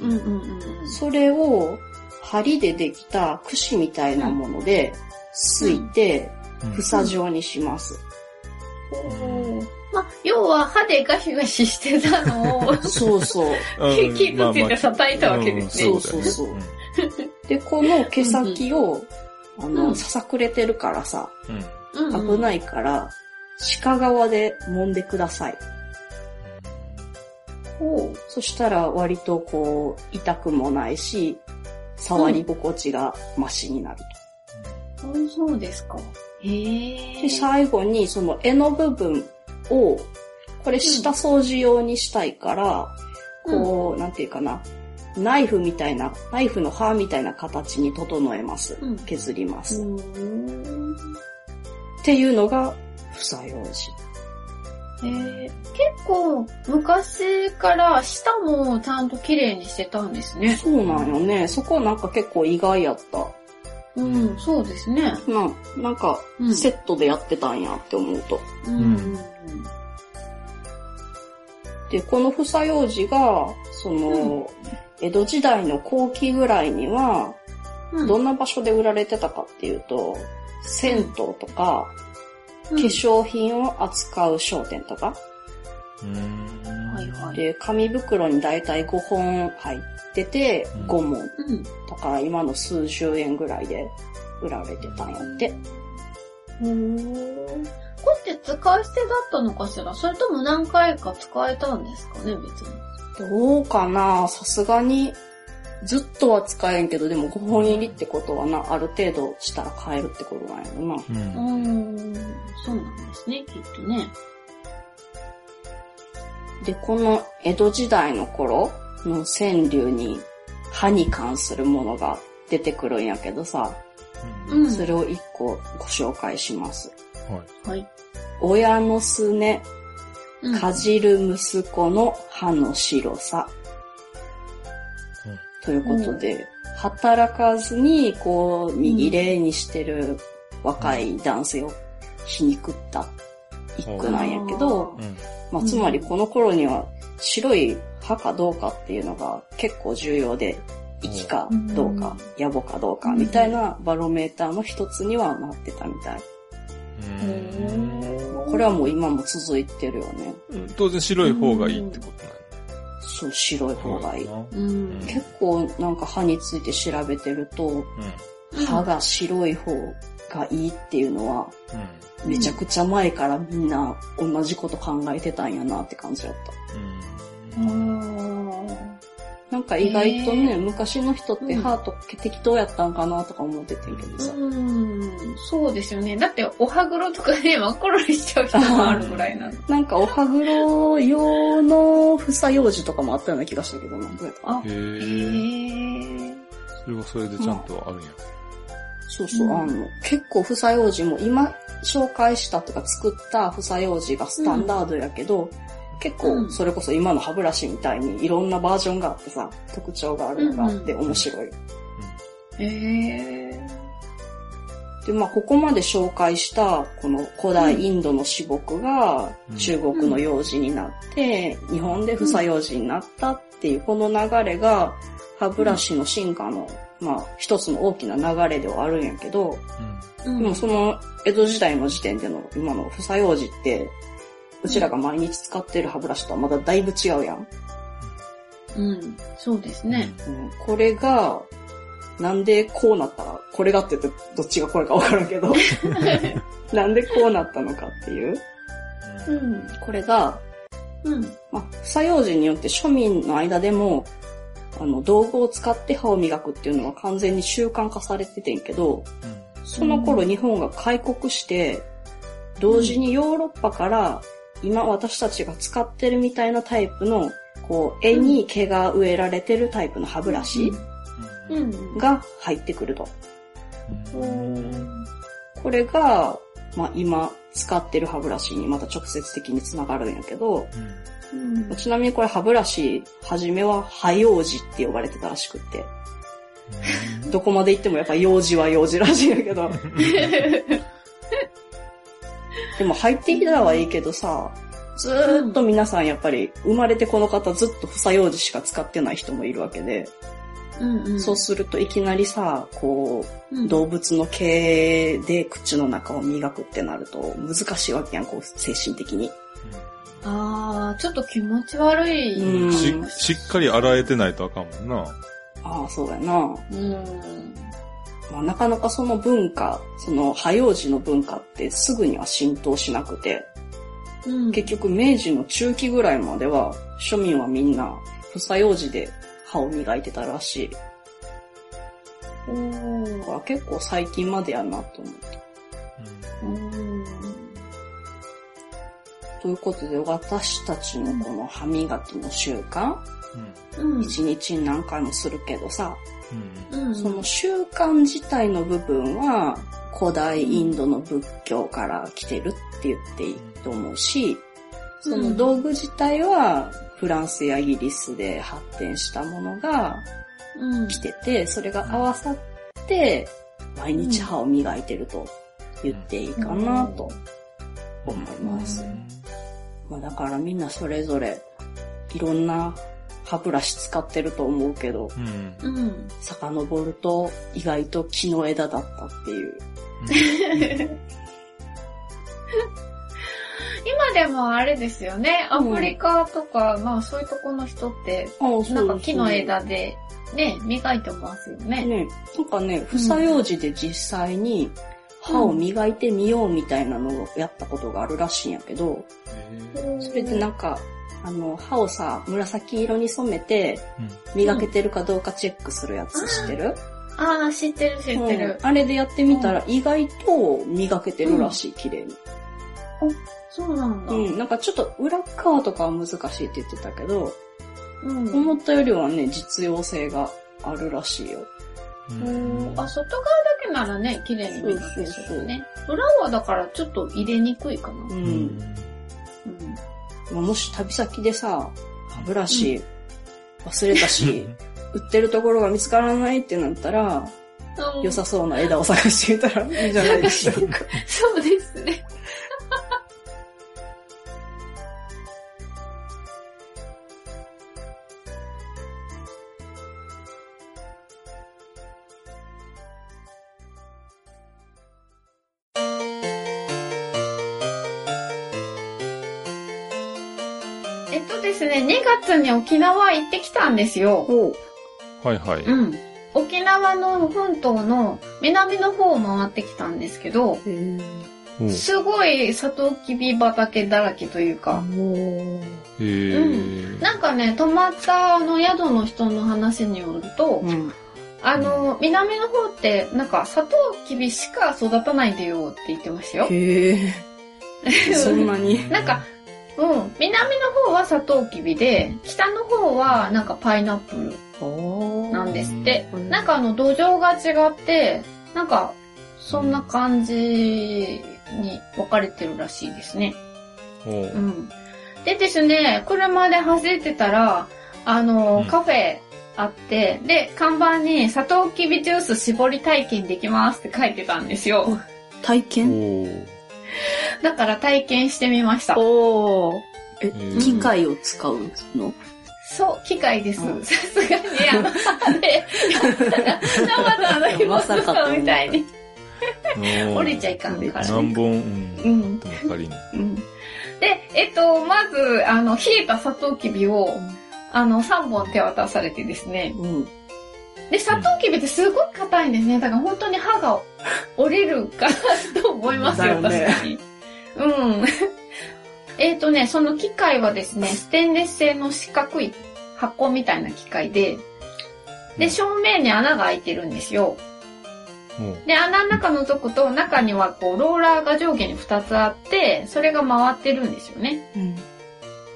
うんうんうんうん。それを針でできた串みたいなもので、すいて、房状にします。まあ、要は歯でガシガシしてたのを、そうそう。うん木づけて叩いたわけですね。うんそうそうそうで、この毛先を、あうの、んささくれてるからさ、危ないから、鹿側で揉んでください。ほそしたら割とこう、痛くもないし、触り心地がマシになると。う。そうですか。で、最後にその柄の部分を、これ下掃除用にしたいから、うんこう、なんていうかな、ナイフみたいな、ナイフの刃みたいな形に整えます。うん削ります。うっ。ていうのが、不作用時。えー、結構昔から舌もちゃんと綺麗にしてたんですね。そうなんよね。そこなんか結構意外やった。うん、そうですね。ななんかう、んセットでやってたんやって思うと。うんうんで、この不作用時が、その、江戸時代の後期ぐらいには、うん。どんな場所で売られてたかっていうと、銭湯とか、化化粧品を扱う商店とか、はい。で、紙袋にだいたい5本入ってて、うん5問うん。とか、今の数十円ぐらいで売られてたんやって。へーこれって使い捨てだったのかしら？それとも何回か使えたんですかね、別に。どうかな？さすがに、ずっとは使えんけど、でも5本入りってことはな、ある程度したら買えるってことなんやろな。うん。うん。そうなんですね、きっとね。で、この江戸時代の頃の川柳に歯に関するものが出てくるんやけどさ、うん。それを一個ご紹介します。はい。はい。親のすね、うんかじる息子の歯の白さ。ということで、働かずに、こう、右霊にしてる若い男性を皮肉った一句なんやけど、うん。まあ、つまりこの頃には白い歯かどうかっていうのが結構重要で、息かどうか、野暮かどうかみたいなバロメーターの一つにはなってたみたい。これはもう今も続いてるよね。うん当然白い方がいいってことそう、白い方がいい。結構なんか歯について調べてると、うん。歯が白い方がいいっていうのは、うん。めちゃくちゃ前からみんな同じこと考えてたんやなって感じだった。なんか意外とね、へー昔の人って歯と適当やったんかなとか思っててんけどさ。うん。そうですよね。だって、お歯黒とかね、真っ黒にしちゃう人もあるぐらいなの。なんかお歯黒用の房用紙とかもあったような気がしたけどな。どうやったあ、へへえ。え。それはそれでちゃんとあるんや。そうそう、うんあの、結構房用紙も今紹介したとか作った房用紙がスタンダードやけど、結構それこそ今の歯ブラシみたいにいろんなバージョンがあってさ、特徴があるのがあって面白い。へえ。で、まあ、ここまで紹介した、この古代インドの至木がうん。中国の用紙になって、日本で房用紙になったっていう、この流れが、歯ブラシの進化の、まあ、一つの大きな流れではあるんやけど、うん。でもその江戸時代の時点での今の房用紙って、うちらが毎日使ってる歯ブラシとはまだだいぶ違うやん。うん。そうですね。うんこれが、なんでこうなったら、これがって言ってどっちがこれかわからんけど、なんでこうなったのかっていう。うん。これが、うん。まあ、房用紙によって庶民の間でも、あの、道具を使って歯を磨くっていうのは完全に習慣化されててんけど、その頃日本が開国して、同時にヨーロッパから今私たちが使ってるみたいなタイプの、こう、絵に毛が植えられてるタイプの歯ブラシうん。が入ってくると。うん。これが、まあ今使ってる歯ブラシにまた直接的につながるんやけど、うん。ちなみにこれ歯ブラシ、はじめは歯用紙って呼ばれてたらしくって、どこまで行ってもやっぱ用紙は用紙らしいんやけど、でも入ってきたはいいけどさ、ずーっと皆さんやっぱり生まれてこの方ずっと房用紙しか使ってない人もいるわけで、うん。うん。そうするといきなりさ、こう、うん動物の毛で口の中を磨くってなると難しいわけやん、こう精神的に。ああ、ちょっと気持ち悪い。うんししっかり洗えてないとあかんもんな。ああ、そうやな。うん。まあ、なかなかその文化、その早用紙の文化ってすぐには浸透しなくて、うん。結局明治の中期ぐらいまでは庶民はみんな房用紙で歯を磨いてたらしい。うんだから結構最近までやなと思った。うん。ということで私たちのこの歯磨きの習慣、うん。一日に何回もするけどさ、うん。その習慣自体の部分は古代インドの仏教から来てるって言っていいと思うし、その道具自体はフランスやイギリスで発展したものがうん。来てて、それが合わさって毎日歯を磨いてると言っていいかなと思います。まあ、だからみんなそれぞれいろんな歯ブラシ使ってると思うけど、うん。うん。遡ると意外と木の枝だったっていう。今でもあれですよね。アフリカとか、まあそういうとこの人って、ああ、なんか木の枝でね、磨いてますよね。ね、なんかね、房用紙で実際に歯を磨いてみようみたいなのをやったことがあるらしいんやけど、それでなんか、あの、歯をさ、紫色に染めて、磨けてるかどうかチェックするやつ知ってる、ああ、知ってる知ってうんる。あれでやってみたら意外と磨けてるらしい、綺麗に。そうなんだ。うん、なんかちょっと裏側とかは難しいって言ってたけど、うん。思ったよりはね、実用性があるらしいよ。うんあ、外側だけならね、綺麗に磨けそうだね。裏はだからちょっと入れにくいかな。う。うんん。まあもし旅先でさ、歯ブラシ忘れたし、売ってるところが見つからないってなったら、うん良さそうな枝を探してみたらいいんじゃないでしょうか。そうですね。っとですね、2月に沖縄行ってきたんですよ。ほはいはい。うん。沖縄の本島の南の方を回ってきたんですけど、すごいサトウキビ畑だらけというか、もへーなんかね、泊まったあの宿の人の話によると、う。うん。あの、南の方ってなんかサトウキビしか育たないでよって言ってましたよ。へえ。そんなに。なんか、うん、南の方はサトウキビで、北の方はなんかパイナップル。なんですって。うん。なんかあの土壌が違って、なんかそんな感じに分かれてるらしいですね。おううん。でですね、車で走ってたら、あの、うん。カフェあって、で、看板にサトウキビジュース絞り体験できますって書いてたんですよ。体験？だから体験してみました。おー。えー、機械を使うの？そう、機械です。うんさすがに、あの、歯で、やったら、生のあの、ひもさんみたいに。折れちゃいかんからね何本、うん。うん。でも仮に。うん。で、えっと、まず、あの、冷えたサトウキビを、あの、3本手渡されてですね。うん。で、サトウキビってすごい硬いんですね。だから本当に歯が折れるかなと思いますよ、ね確かに。うん。えっとね、その機械はですね、ステンレス製の四角い箱みたいな機械で、で、正面に穴が開いてるんですよ。で、穴の中覗くと、中にはこう、ローラーが上下に2つあって、それが回ってるんですよね。うん。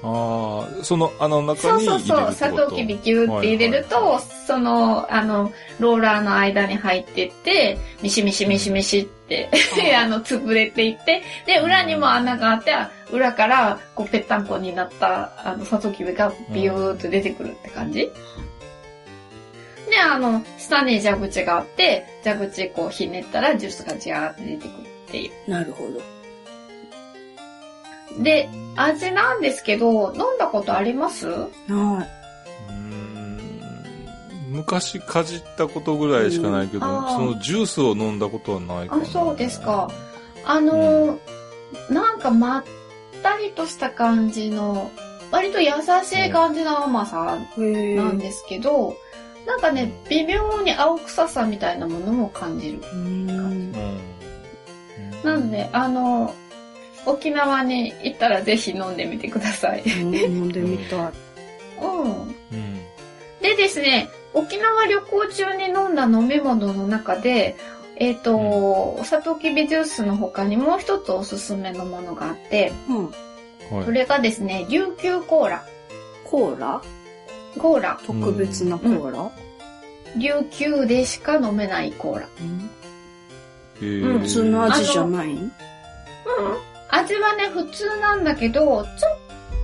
ああ、その穴の中そうに入れるそうそう、ってこと？サトウキビギューって入れると、はいはいその、あの、ローラーの間に入ってって、ミシミシミシミシって、あの、潰れていって、で、裏にも穴があって、裏から、こう、ぺったんこになった、あの、サトウキビがビューっと出てくるって感じ？で、あの、下に蛇口があって、蛇口こうひねったらジュースがジャーって出てくるっていう。なるほど。で、味なんですけど、飲んだことあります？はうーん昔かじったことぐらいしかないけど、うんそのジュースを飲んだことはないかな。あ、そうですか。あのーなんかまったりとした感じの、割と優しい感じの甘さなんですけど、なんかね、微妙に青臭さみたいなものも感じる。うん。うん。なんで、あのー沖縄に行ったらぜひ飲んでみてください。飲んでみたい。うん。うん。でですね、沖縄旅行中に飲んだ飲み物の中で、えっ、と、サトウキビジュースの他にもう一つおすすめのものがあって、うん。はいそ。れがですね、琉球コーラ。コーラ？コーラ。特別なコーラ？琉球でしか飲めないコーラ。うん普通の味じゃない？ん味はね、普通なんだけど、ちょっ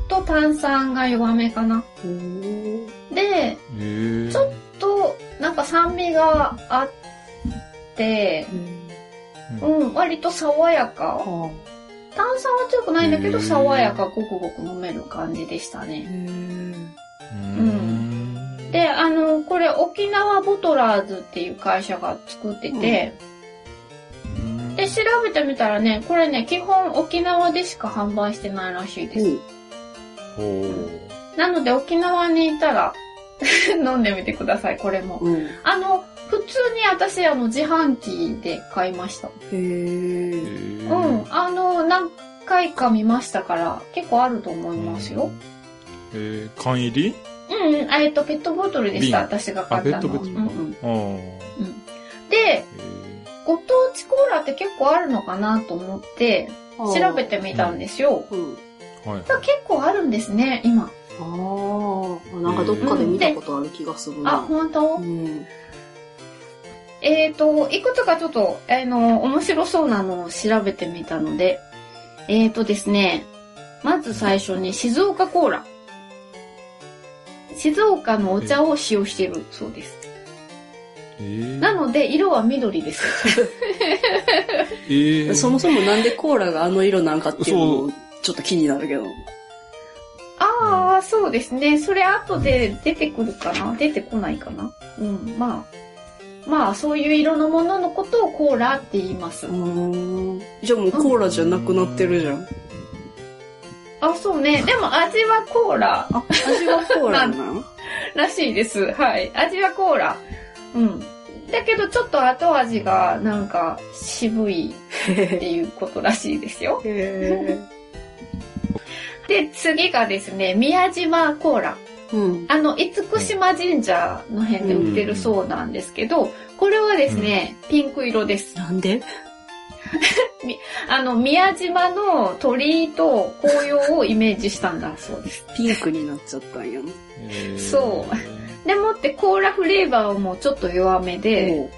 と炭酸が弱めかな。で、ちょっと、なんか酸味があって、うん。うん、割と爽やか。は炭酸は強くないんだけど、爽やかごくごく飲める感じでしたね。ー。うん。で、あの、これ沖縄ボトラーズっていう会社が作ってて、うんで、調べてみたらね、これね、基本沖縄でしか販売してないらしいです。ほうなので沖縄にいたら 飲んでみてください、これも。うん。あの、普通に私、あの、自販機で買いました。へえうん。あの、何回か見ましたから、結構あると思いますよ。えー缶入り？うん、うん。えっと、ペットボトルでした、瓶私が買ったの。あペットボトルうんうん。ああ。で、えご当地コーラって結構あるのかなと思って、調べてみたんですよ。うん。ーはい。結構あるんですね、今。ああ、なんかどっかで見たことある気がするな。あ、本当？うん。えっ、と、いくつかちょっと、あの、面白そうなのを調べてみたので、えっ、とですね、まず最初に静岡コーラ。静岡のお茶を使用しているそうです。えーなので、色は緑です。えーそもそもなんでコーラがあの色なんかっていうのそもちょっと気になるけど。ああ、そうですね。それ後で出てくるかな出てこないかなうん、まあ。まあ、そういう色のもののことをコーラって言います。じゃあもうコーラじゃなくなってるじゃん。あ、そうね。でも味はコーラあ、味はコーラなの？らしいです。はい。味はコーラ。うん。だけどちょっと後味がなんか渋いっていうことらしいですよ。へ で、次がですね、宮島コーラ。ーうん。あの、厳島神社の辺で売ってるそうなんですけど、これはですね、ピンク色です。なんで？あの、宮島の鳥居と紅葉をイメージしたんだそうです。ピンクになっちゃったんやそうでもってコーラフレーバーもちょっと弱めで、も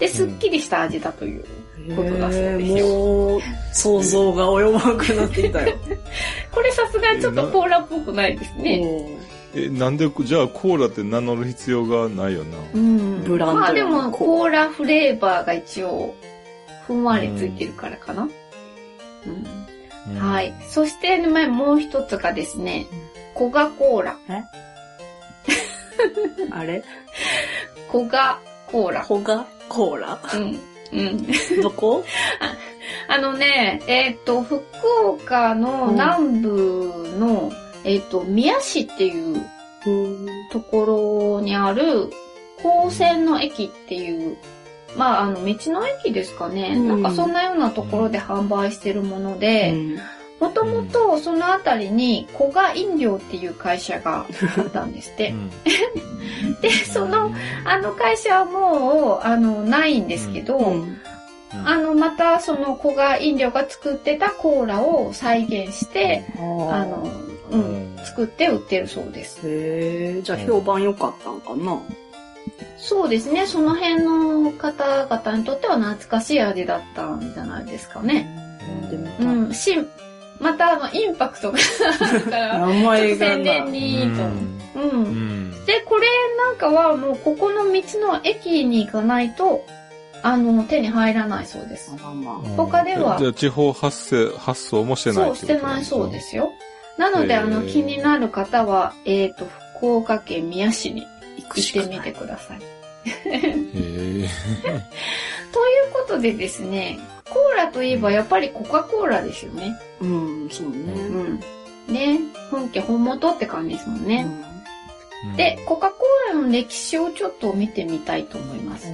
で、すっきりした味だという。うことだそうですへーもう、想像が及ばなくなってきたよ。これさすがにちょっとコーラっぽくないですね。もえ、なんで、じゃあコーラって名乗る必要がないよな。うん。ブランドまあでも、コーラフレーバーが一応、ふんわりついてるからかな。うんうんはい。。そして、まあもう一つがですね、コガコーラ。う あれ？コガコーラ。ホガ？コーラ？うん。うん。どこ？あのね、えっ、と、福岡の南部の、えっ、と、宮市っていううん。ところにある、高専の駅っていう、まあ、あの、道の駅ですかね。うんなんかそんなようなところで販売してるもので、うんもともとそのあたりに古賀飲料っていう会社があったんですって。うん。で、その、あの会社はもう、あの、ないんですけど、うん。あの、またその古賀飲料が作ってたコーラを再現して、ああの、の、うん、作って売ってるそうです。へえ、じゃあ評判良かったんかな？そうですね、その辺の方々にとっては懐かしい味だったんじゃないですかね。でもうん、し、またあの、インパクトが あるから、宣伝な。にと。う。うんん。で、これなんかはもうここの道の駅に行かないと、あの、手に入らないそうです。まあまあ他ではじゃあ地方発生、発送もしてないそう、してないそうですすよ。なので、あの、気になる方は、えっ、と、福岡県宮市に行ってみ。てください。ということでですね、コーラといえばやっぱりコカ・コーラですよね。うん、そうね。うん。ね、本家本元って感じですもんね。うんで、、コカ・コーラの歴史をちょっと見てみたいと思います。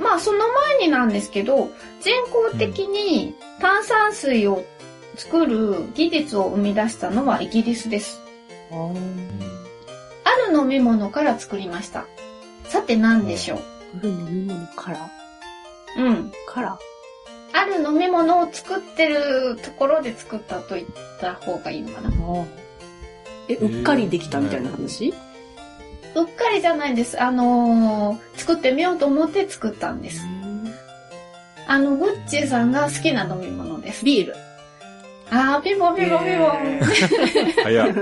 まあ、その前になんですけど、全国的に炭酸水を作る技術を生み出したのはイギリスです。うん。ある飲み物から作りました。さて何でしょう？ある飲み物から？うん。からある飲み物を作ってるところで作ったと言った方がいいのかな。え、うっかりできたみたいな話？うっかりじゃないんです。あのー作ってみようと思って作ったんです。あの、グッチーさんが好きな飲み物です。ビール。あー、ピンポンピンポンピンポン。早っ。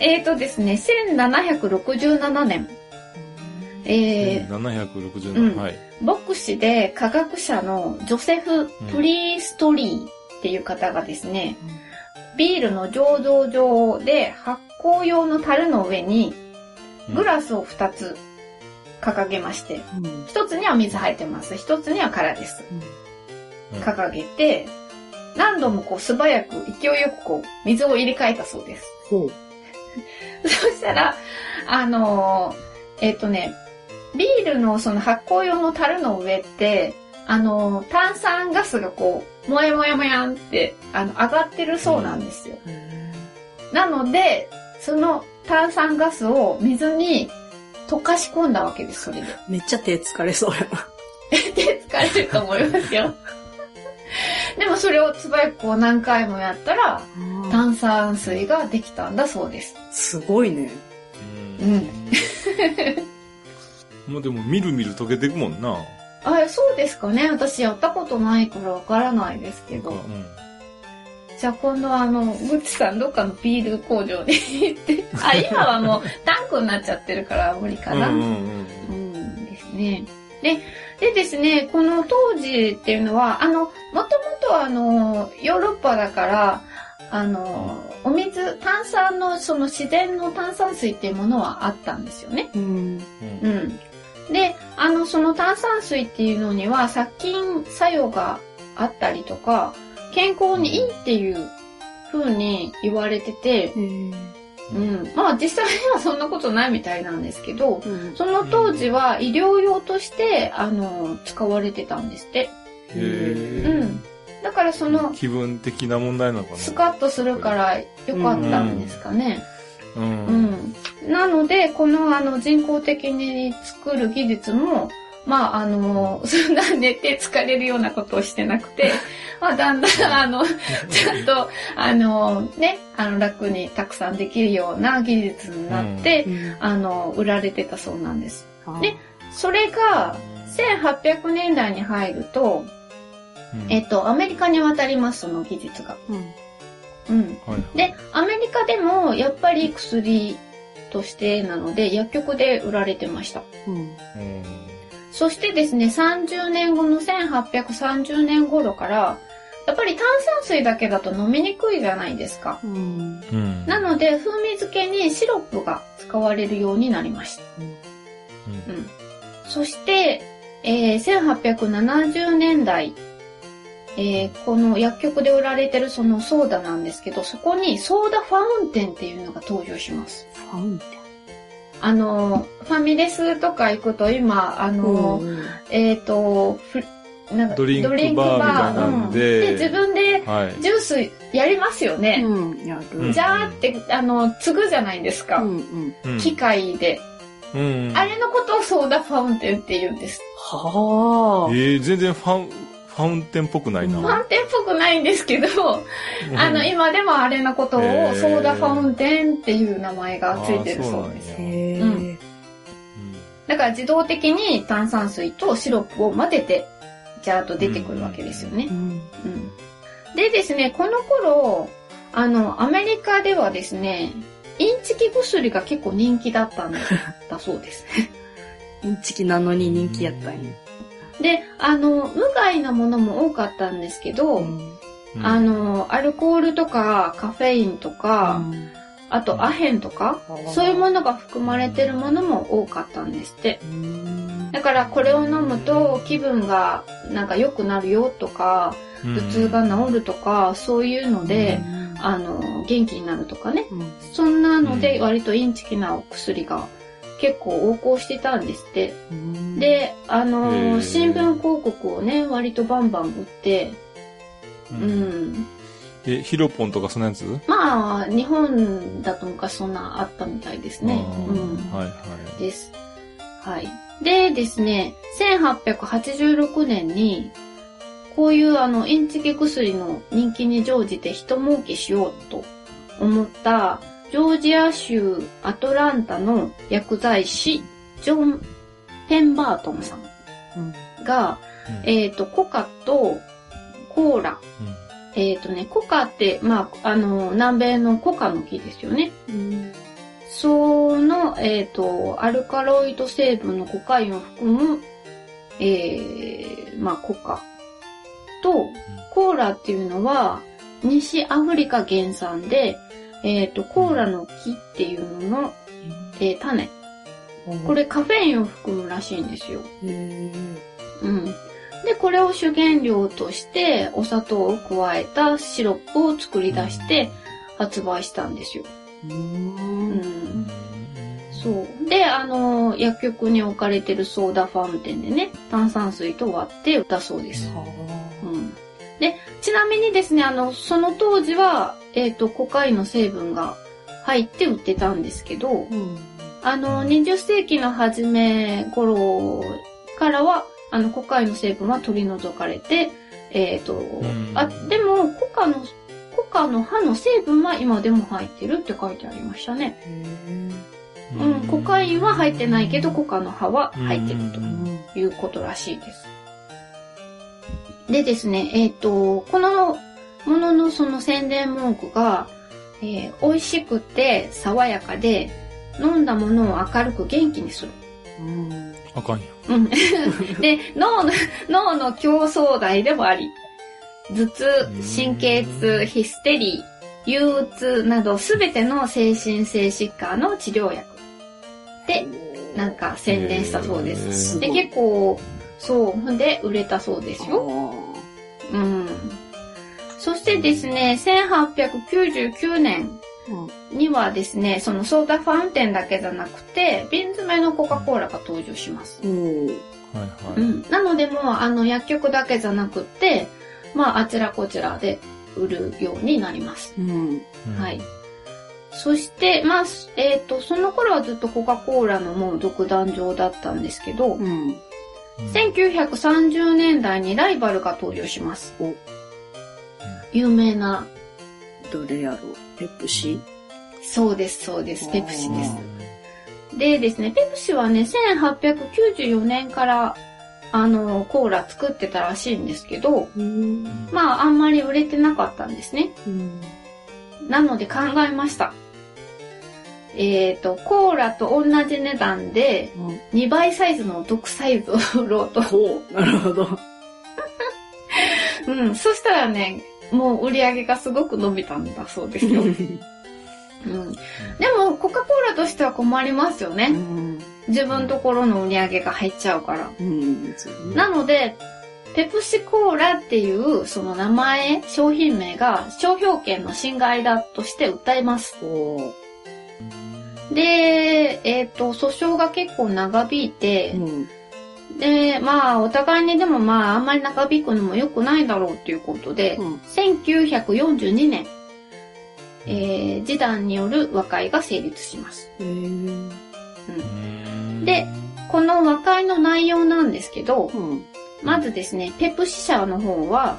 えーとですね、1767年、えー、767、うんはい。牧師で科学者のジョセフ・プリーストリーっていう方がですね、ビールの醸造場で発酵用の樽の上にグラスを2つ掲げまして、うん。1つには水入ってます。1つには空です。うん掲げて、何度もこう素早く勢いよくこう水を入れ替えたそうです。そしたら、あのー、えっ、ー、とね、ビールのその発酵用の樽の上って、あのー、炭酸ガスがこう、もやもやもやんって、あの、上がってるそうなんですよ。なので、その炭酸ガスを水に溶かし込んだわけです、それで。めっちゃ手疲れそうやな。手疲れると思いますよ。でもそれをつばやこう何回もやったら、炭酸水ができたんだそうです。すごいね。うん。もうでも、みるみる溶けていくもんな。あ、そうですかね。私やったことないからわからないですけど。うん、じゃあ今度はあの、グッチさんどっかのビール工場に行って、あ、今はもうタンクになっちゃってるから無理かな。うん、うん、ですね。で、でですね、この当時っていうのは、あの、もともとあの、ヨーロッパだから、あの、お水、炭酸の、その自然の炭酸水っていうものはあったんですよね。うん。うん。で、あの、その炭酸水っていうのには殺菌作用があったりとか、健康にいいっていう風に言われてて、うん、まあ実際にはそんなことないみたいなんですけど、うん、その当時は医療用としてあの使われてたんですって。へうん。だからその気分的な問題なのかな。スカッとするからよかったんですかね。うん。うん、なのでこのあの人工的に作る技術もまあ、あの、そんな寝て疲れるようなことをしてなくて、まあ、だんだん、あの、ちゃんと、あの、ね、あの、楽にたくさんできるような技術になって、うん、あの、売られてたそうなんです。で、それが、1800年代に入ると、うん、えっと、アメリカに渡ります、その技術が。うん。うん。はい、で、アメリカでも、やっぱり薬としてなので、薬局で売られてました。うん。そしてですね、30年後の1830年頃から、やっぱり炭酸水だけだと飲みにくいじゃないですか。うん、なので、風味付けにシロップが使われるようになりました。うん、うん、そして、えー、1870年代、えー、この薬局で売られてるそのソーダなんですけど、そこにソーダファウンテンっていうのが登場します。ファウンテン？あの、ファミレスとか行くと今、あの、うん、えっ、ー、と、なんかドリンクバーみたいなんで、うん、で自分でジュースやりますよね。うん、やる。じゃーって、あの、継ぐじゃないですか。うんうん、機械で。うん、あれのことをソーダファウンテンって言うんです。はあ。ええー、全然ファン、ファウンテンっぽくないな。ファウンテンっぽくないんですけど、あの、今でもあれのことをソーダファウンテンっていう名前がついてるそうです。うん。だから自動的に炭酸水とシロップを混ぜて、ジャーっと出てくるわけですよね。うん、でですね、この頃、あの、アメリカではですね、インチキ薬が結構人気だったんだそうです。インチキなのに人気やったんや。で、あの、無害なものも多かったんですけど、うん、あの、アルコールとかカフェインとか、うん、あとアヘンとか、そういうものが含まれてるものも多かったんですって。だからこれを飲むと気分がなんか良くなるよとか、頭痛が治るとか、そういうので、あの、元気になるとかね。そんなので割とインチキなお薬が結構横行してたんですって。で、あのー、新聞広告をね、割とバンバン売って、うん。え、ヒロポンとかそんなやつ？まあ、日本だと昔そんなあったみたいですね。うん。はいはい。です。はい。でですね、1886年に、こういうあの、インチキ薬の人気に乗じて人儲けしようと思ったジョージア州アトランタの薬剤師、ジョン・ペンバートンさんが、うん、えっ、ー、と、コカとコーラ、うん、えっ、ー、とね、コカって、まあ、あの、南米のコカの木ですよね。うん、その、えっ、ー、と、アルカロイド成分のコカインを含む、えー、まあ、コカと、コーラっていうのは、西アフリカ原産で、えっ、ー、と、コーラの木っていうのの、えー、種。これカフェインを含むらしいんですよ。うん。で、これを主原料としてお砂糖を加えたシロップを作り出して発売したんですよ。ううんん。そう。で、あの、薬局に置かれてるソーダファウンテンでね、炭酸水と割ってだそうです。うん。で、ちなみにですね、あの、その当時は、えっ、と、コカインの成分が入って売ってたんですけど、うん。あの、20世紀の初め頃からは、あの、コカインの成分は取り除かれて、えっ、と、んあ、でも、コカの、コカの葉の成分は今でも入ってるって書いてありましたね。うん、コカインは入ってないけど、コカの葉は入ってるとうんいうことらしいです。でですね、えっ、と、このもののその宣伝文句が、えー美味しくて爽やかで、飲んだものを明るく元気にする。うん。あかんや。うん。で、脳の、脳の競争剤でもあり、頭痛、神経痛、ヒステリー、憂鬱などすべての精神性疾患の治療薬で、なんか宣伝したそうです。で、結構、そう、ほんで売れたそうですよ。うん。そしてですね、1899年にはですね、そのソーダファウンテンだけじゃなくて、瓶詰めのコカ・コーラが登場します。うん。はいはい。うん、なのでもうあの薬局だけじゃなくって、まああちらこちらで売るようになります。うん。うんはい。。そして、まあ、えっ、と、その頃はずっとコカ・コーラのもう独壇場だったんですけど、うん。1930年代にライバルが登場します。お有名な、どれやろう？ペプシ？そうです、そうです、ペプシですあ。でですね、ペプシはね、1894年から、あの、コーラ作ってたらしいんですけど、うん。まあ、あんまり売れてなかったんですね。うん。なので考えました。えっ、と、コーラと同じ値段で、2倍サイズの毒サイズを売ろうと。ほう。なるほど。うん、そしたらね、もう売り上げがすごく伸びたんだそうですよ。うん。でも、コカ・コーラとしては困りますようね。ん。自分ところの売り上げが入っちゃうから。うん。なので、ペプシコーラっていうその名前、商品名が商標権の侵害だとして訴えます。ほで、えっ、と、訴訟が結構長引いてう。、うん。で、まあ、お互いにでもまあ、あんまり長引くのも良くないだろうということで、うん。1942年、えー、示談による和解が成立します。うん、で、この和解の内容なんですけど、うん。まずですね、ペプシ社の方は、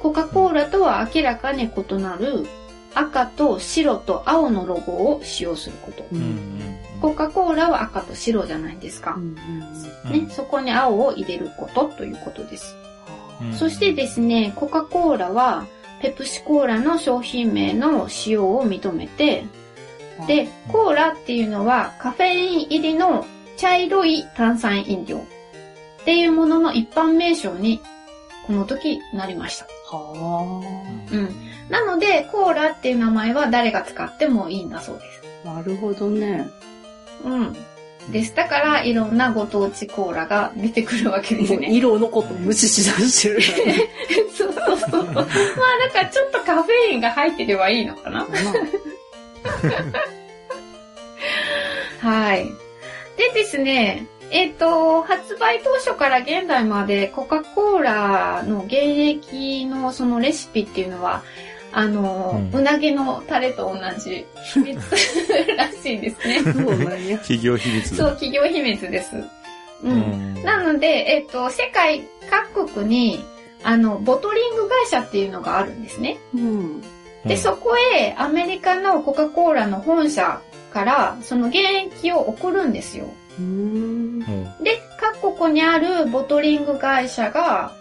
コカ・コーラとは明らかに異なる赤と白と青のロゴを使用すること。う。うんんコカ・コーラは赤と白じゃないですかう。ん。ね、そこに青を入れることということです。うんそしてですね、コカ・コーラは、ペプシコーラの商品名の使用を認めて、で、コーラっていうのはカフェイン入りの茶色い炭酸飲料っていうものの一般名称にこの時なりました。はうん。なので、コーラっていう名前は誰が使ってもいいんだそうです。あ。なるほどね。うん。です。だから、いろんなご当地コーラが出てくるわけですね。色のこと無視しだしてる そうそうそう。まあ、だからちょっとカフェインが入ってればいいのかなはい。でですね、えっ、と、発売当初から現在までコカ・コーラの原液のそのレシピっていうのは、あの、ううんなぎのタレと同じ秘密らしいですね。そうなんや。企業秘密そう、企業秘密です。う。うんんなので、えっ、と、世界各国に、あの、ボトリング会社っていうのがあるんですね。うん。で、そこへアメリカのコカ・コーラの本社から、その原液を送るんですよ。うーん。で、各国にあるボトリング会社が、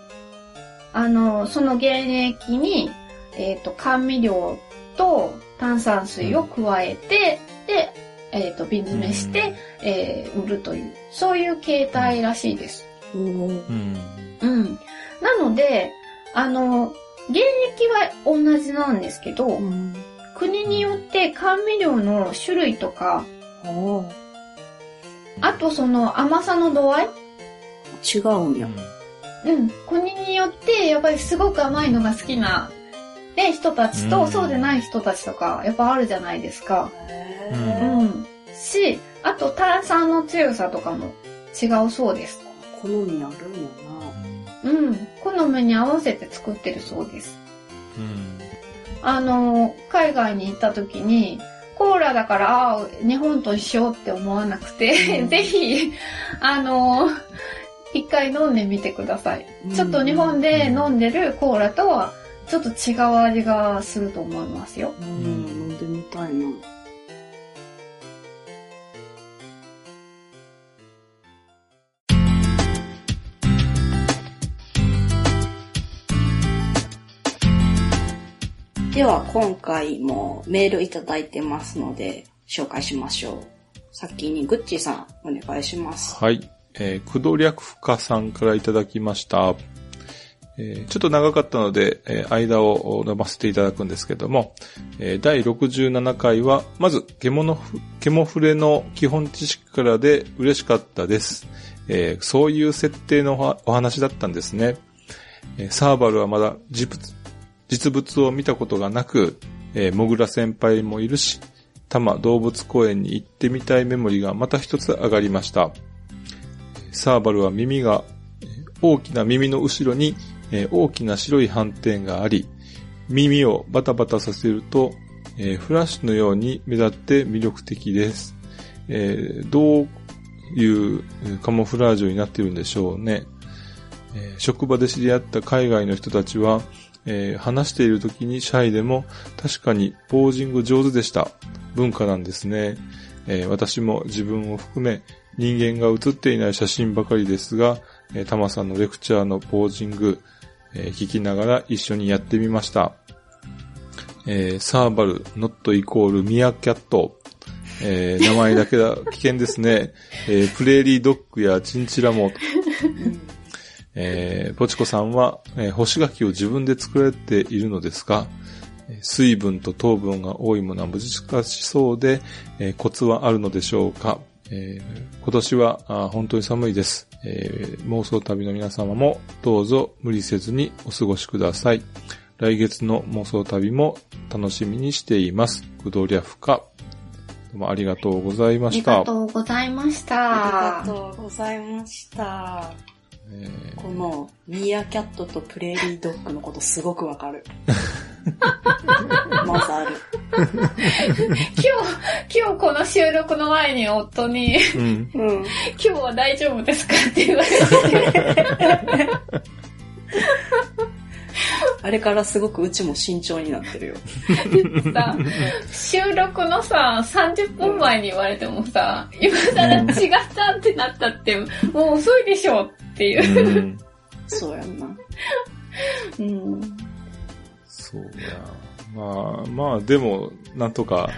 あの、その原液に、えっ、と、甘味料と炭酸水を加えて、で、えっ、と、瓶詰めして、えー売るという、そういう形態らしいです。うんうん。なので、あの、原液は同じなんですけど、うん。国によって甘味料の種類とか、ああとその甘さの度合い？あ。違うんや。うん。国によって、やっぱりすごく甘いのが好きなで人たちと、そうでない人たちとか、やっぱあるじゃないですか。へうーん。し、あと炭酸の強さとかも違うそうです。好みあるんやな。うん。好みに合わせて作ってるそうです。うん。あの、海外に行った時に、コーラだから、ああ、日本と一緒って思わなくて、うんぜひ、あの、一回飲んでみてください。ちょっと日本で飲んでるコーラとは、ちょっと違う味がすると思いますよ。うん、飲んでみたいな。では今回もメールいただいてますので紹介しましょう。先にグッチーさんお願いします。はい。えー、クドリャクフカさんからいただきました。えーちょっと長かったので、えー間を伸ばせていただくんですけども、えー第67回は、まず、ケモノフ、ケモフレの基本知識からで嬉しかったです。えーそういう設定のお話だったんですね。えーサーバルはまだ実物実物を見たことがなく、えー、モグラ先輩もいるし、多摩動物公園に行ってみたいメモリがまた一つ上がりました。サーバルは耳が、大きな耳の後ろに、えー大きな白い斑点があり、耳をバタバタさせると、えーフラッシュのように目立って魅力的です。えーどういうカモフラージュになっているんでしょうね。え職場で知り合った海外の人たちは、えー話している時にシャイでも確かにポージング上手でした。文化なんですね。えー私も自分を含め人間が写っていない写真ばかりですが、えー、タマさんのレクチャーのポージング、えー聞きながら一緒にやってみました。えーサーバル、ノットイコールミアキャット。えー名前だけだ、危険ですね。えープレーリードッグやチンチラも、えーポチコさんは、えー干し柿を自分で作られているのですが、えー水分と糖分が多いものは難しそうで、えーコツはあるのでしょうか、えー今年はあー本当に寒いです、えー妄想旅の皆様もどうぞ無理せずにお過ごしください。来月の妄想旅も楽しみにしています。グドリャフカ。どうもありがとうございましたありが。とうございましあた。りがとうございました。えーこのミーアキャットとプレーリードッグのことすごくわかる。まずある。今日、今日この収録の前に夫に、うん。うん。今日は大丈夫ですかって言われて。あれからすごくうちも慎重になってるよ。さ、収録のさ、30分前に言われてもさ、今更違ったってなったって、もう遅いでしょっていう。うんそうやんな。うん。そうや。まあ、まあ、でも、なんとか、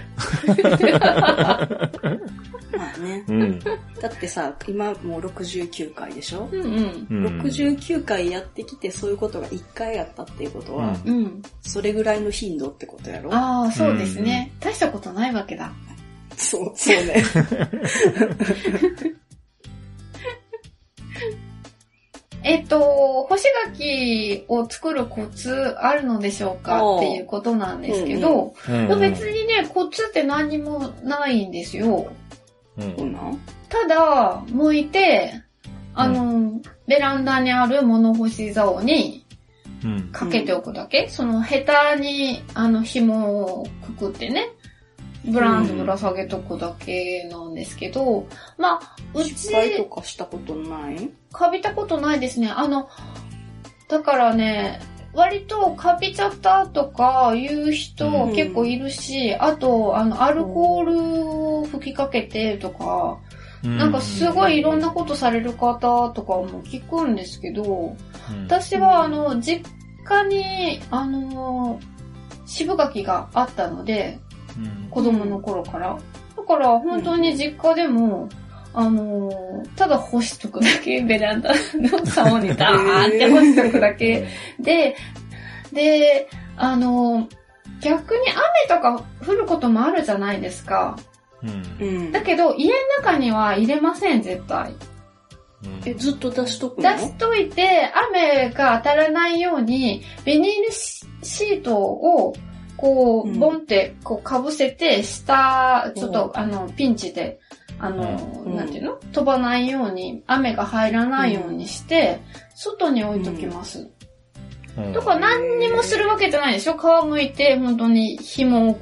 まあね。うん。だってさ、今もう69回でしょ、うんうん。うん、?69 回やってきてそういうことが1回やったっていうことは、うんうん。それぐらいの頻度ってことやろ？ああ、そうですね。大したことないわけだ。そう、そうね。えっと、干し柿を作るコツあるのでしょうかっていうことなんですけど、うんまあ別にね、コツって何にもないんですよ。うんただ、剥いて、あの、ベランダにある物干し竿にうん。かけておくだけ、そのヘタに、あの、紐をくくってね、ブランとぶら下げとくだけなんですけど、まあ、うち、失敗とかしたことない？かびたことないですね。あの、だからね、割とかびちゃったとかいう人うん。結構いるし、あと、あの、アルコールを吹きかけてとか、なんかすごいいろんなことされる方とかも聞くんですけど、私はあの、実家に、あの、渋柿があったので、うん子供の頃から。だから本当に実家でも、あのーただ干しとくだけ、ベランダの竿にダーンって干しとくだけ。で、で、あのー逆に雨とか降ることもあるじゃないですか。うん。うん。だけど家の中には入れません、絶対。え、ずっと出しとく出のしといて、雨が当たらないように、ビニールシシートを、こう、うんボンって、こう、かぶせて、下、ちょっうと、あの、ピンチで、あの、うんなんていうの？飛ばないように、雨が入らないようにして、外に置いときます。うんとか何にもするわけじゃないでしょ？皮むいて、本当に紐を引っ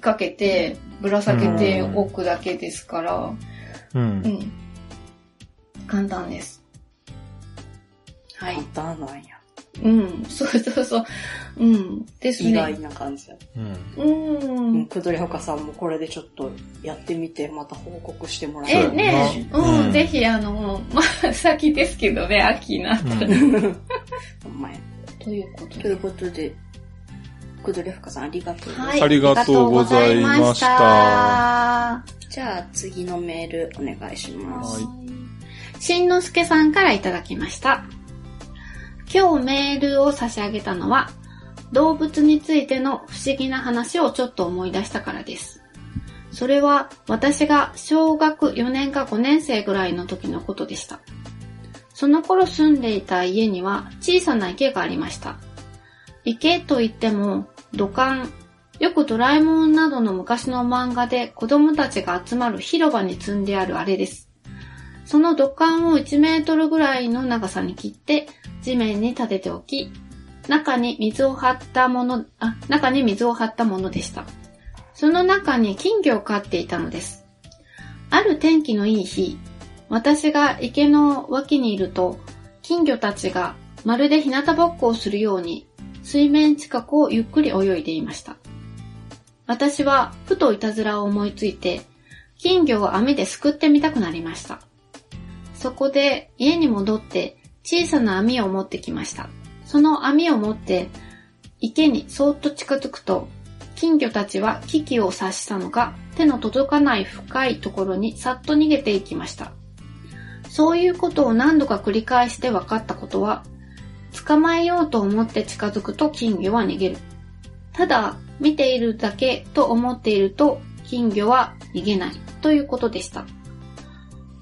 掛けて、ぶら下げておくだけですから、うんう。ん。簡単です。はい。簡単なんや。うん。そうそうそう。うん。ですね。意外な感じだ。うん。ううんん。くどりほかさんもこれでちょっっとやってみて、また報告してもらえ、そうやねなうん、うんぜひ、あの、まあ、先ですけどね、秋になったら。ほん。ということで。ということで、くどりほかさんありがとうございます。はい。ありがとうございましたありがとうございましたじゃあ次のメールお願いします。はいしんのすけさんからいただきました。今日メールを差し上げたのは、動物についての不思議な話をちょっと思い出したからです。それは私が小学4年か5年生ぐらいの時のことでした。その頃住んでいた家には小さな池がありました。池といっても土管、よくドラえもんなどの昔の漫画で子供たちが集まる広場に積んであるあれです。その土管を1メートルぐらいの長さに切って地面に立てておき、中に水を張ったもの、あ、中に水を張ったものでした。その中に金魚を飼っていたのです。ある天気のいい日、私が池の脇にいると、金魚たちがまるで日向ぼっこをするように、水面近くをゆっくり泳いでいました。私はふといたずらを思いついて、金魚を網ですくってみたくなりました。そこで家に戻って小さな網を持ってきました。その網を持って池にそっと近づくと、金魚たちは危機を察したのか手の届かない深いところにさっと逃げていきました。そういうことを何度か繰り返して分かったことは、捕まえようと思って近づくと金魚は逃げる。ただ、見ているだけと思っていると金魚は逃げないということでした。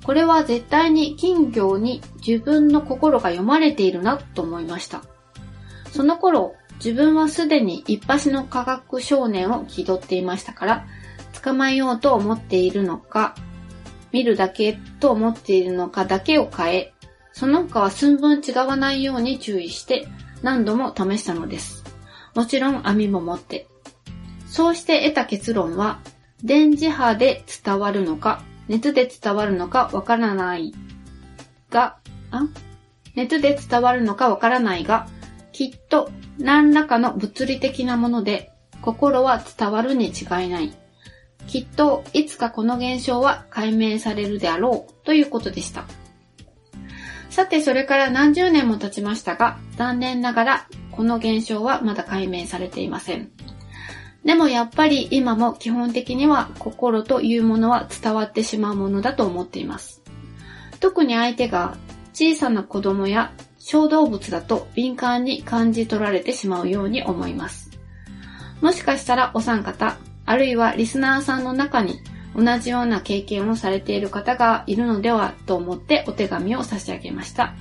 これは絶対に金魚に自分の心が読まれているなと思いました。その頃、自分はすでに一発の科学少年を気取っていましたから、捕まえようと思っているのか、見るだけと思っているのかだけを変え、その他は寸分違わないように注意して何度も試したのです。もちろん網も持って。そうして得た結論は、電磁波で伝わるのか、熱で伝わるのかわからないが、熱で伝わるのかわからないが、きっと何らかの物理的なもので、心は伝わるに違いない。きっといつかこの現象は解明されるであろうということでした。さてそれから何十年も経ちましたが、残念ながらこの現象はまだ解明されていません。でもやっぱり今も基本的には心というものは伝わってしまうものだと思っています。特に相手が小さな子供や小動物だと敏感に感じ取られてしまうように思います。もしかしたらお三方、あるいはリスナーさんの中に同じような経験をされている方がいるのではと思ってお手紙を差し上げました。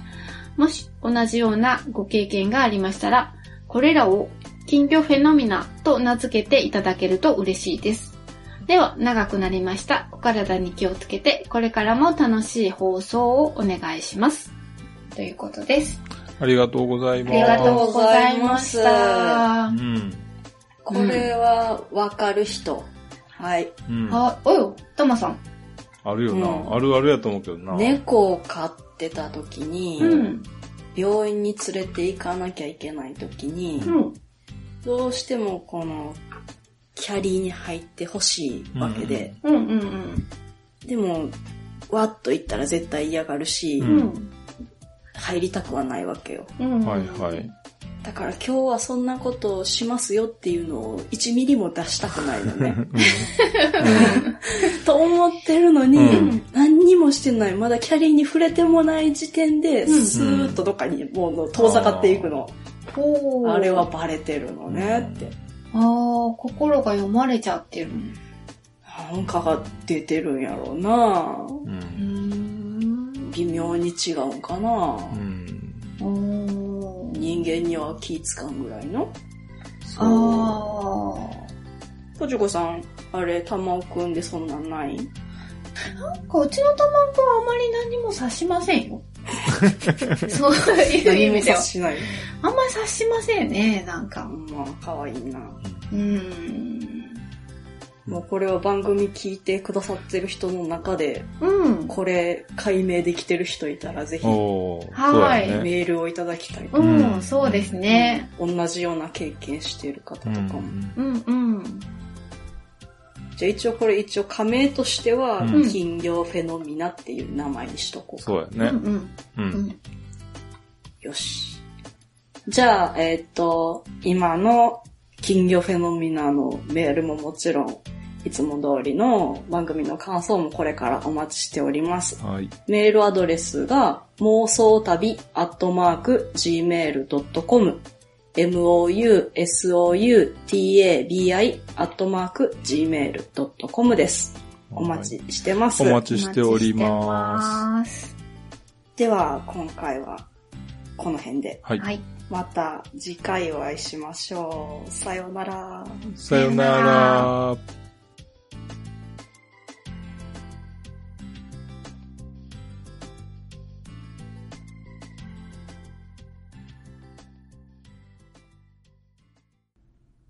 もし同じようなご経験がありましたら、これらを金魚フェノミナと名付けていただけると嬉しいです。では、長くなりました。お体に気をつけて、これからも楽しい放送をお願いします。ということです。ありがとうございあます。りがとうございましたう。ん。これはわかる人。はい。うん。あ、およ、たまさん。あるよな、うんあるあるやと思うけどな。猫を飼ってた時に、うん。病院に連れて行かなきゃいけない時に、うん。どうしてもこの、キャリーに入ってほしいわけで、うんうんうん。でも、わっと行ったら絶対嫌がるし。入りたくはないわけよ。うん。はいはい。だから今日はそんなことをしますよっていうのを1ミリも出したくないのね。と思ってるのに、うん何にもしてない。まだキャリーに触れてもない時点で、うんスーッとどっかにもう遠ざかっていくの。ほうあれはバレてるのねって。ああ、心が読まれちゃってる。なんかが出てるんやろうなうん。微妙に違うんかなうん人間には気使うぐらいのそう。あポチコさん、あれ、玉尾くんでそんなんない？あ。なんかうちの卵はあまり何も刺しませんよ。そういう意味では。しない。あんまり刺しませんね、なんか。まあ、かわいいな。うん。もうこれは番組聞いてくださってる人の中で、うん。これ解明できてる人いたらぜひおーはい。メールをいただきたい。うん、うんそうですね。同じような経験している方とかも。うんうんうん。じゃあ一応これ一応仮名としては、うん金魚フェノミナっていう名前にしとこうか。そうやね。うんうん。う。うんん。よし。じゃあ、えっ、と、今の金魚フェノミナのメールももちろん、いつも通りの番組の感想もこれからお待ちしております。はい。メールアドレスが、妄想旅アットマーク gmail.com mousoutabi アットマーク gmail.com です。お待ちしてます。お待ちしておりまます。では、今回はこの辺で。す。はい。はい。また次回お会いしましょう。さようなら。さよなら。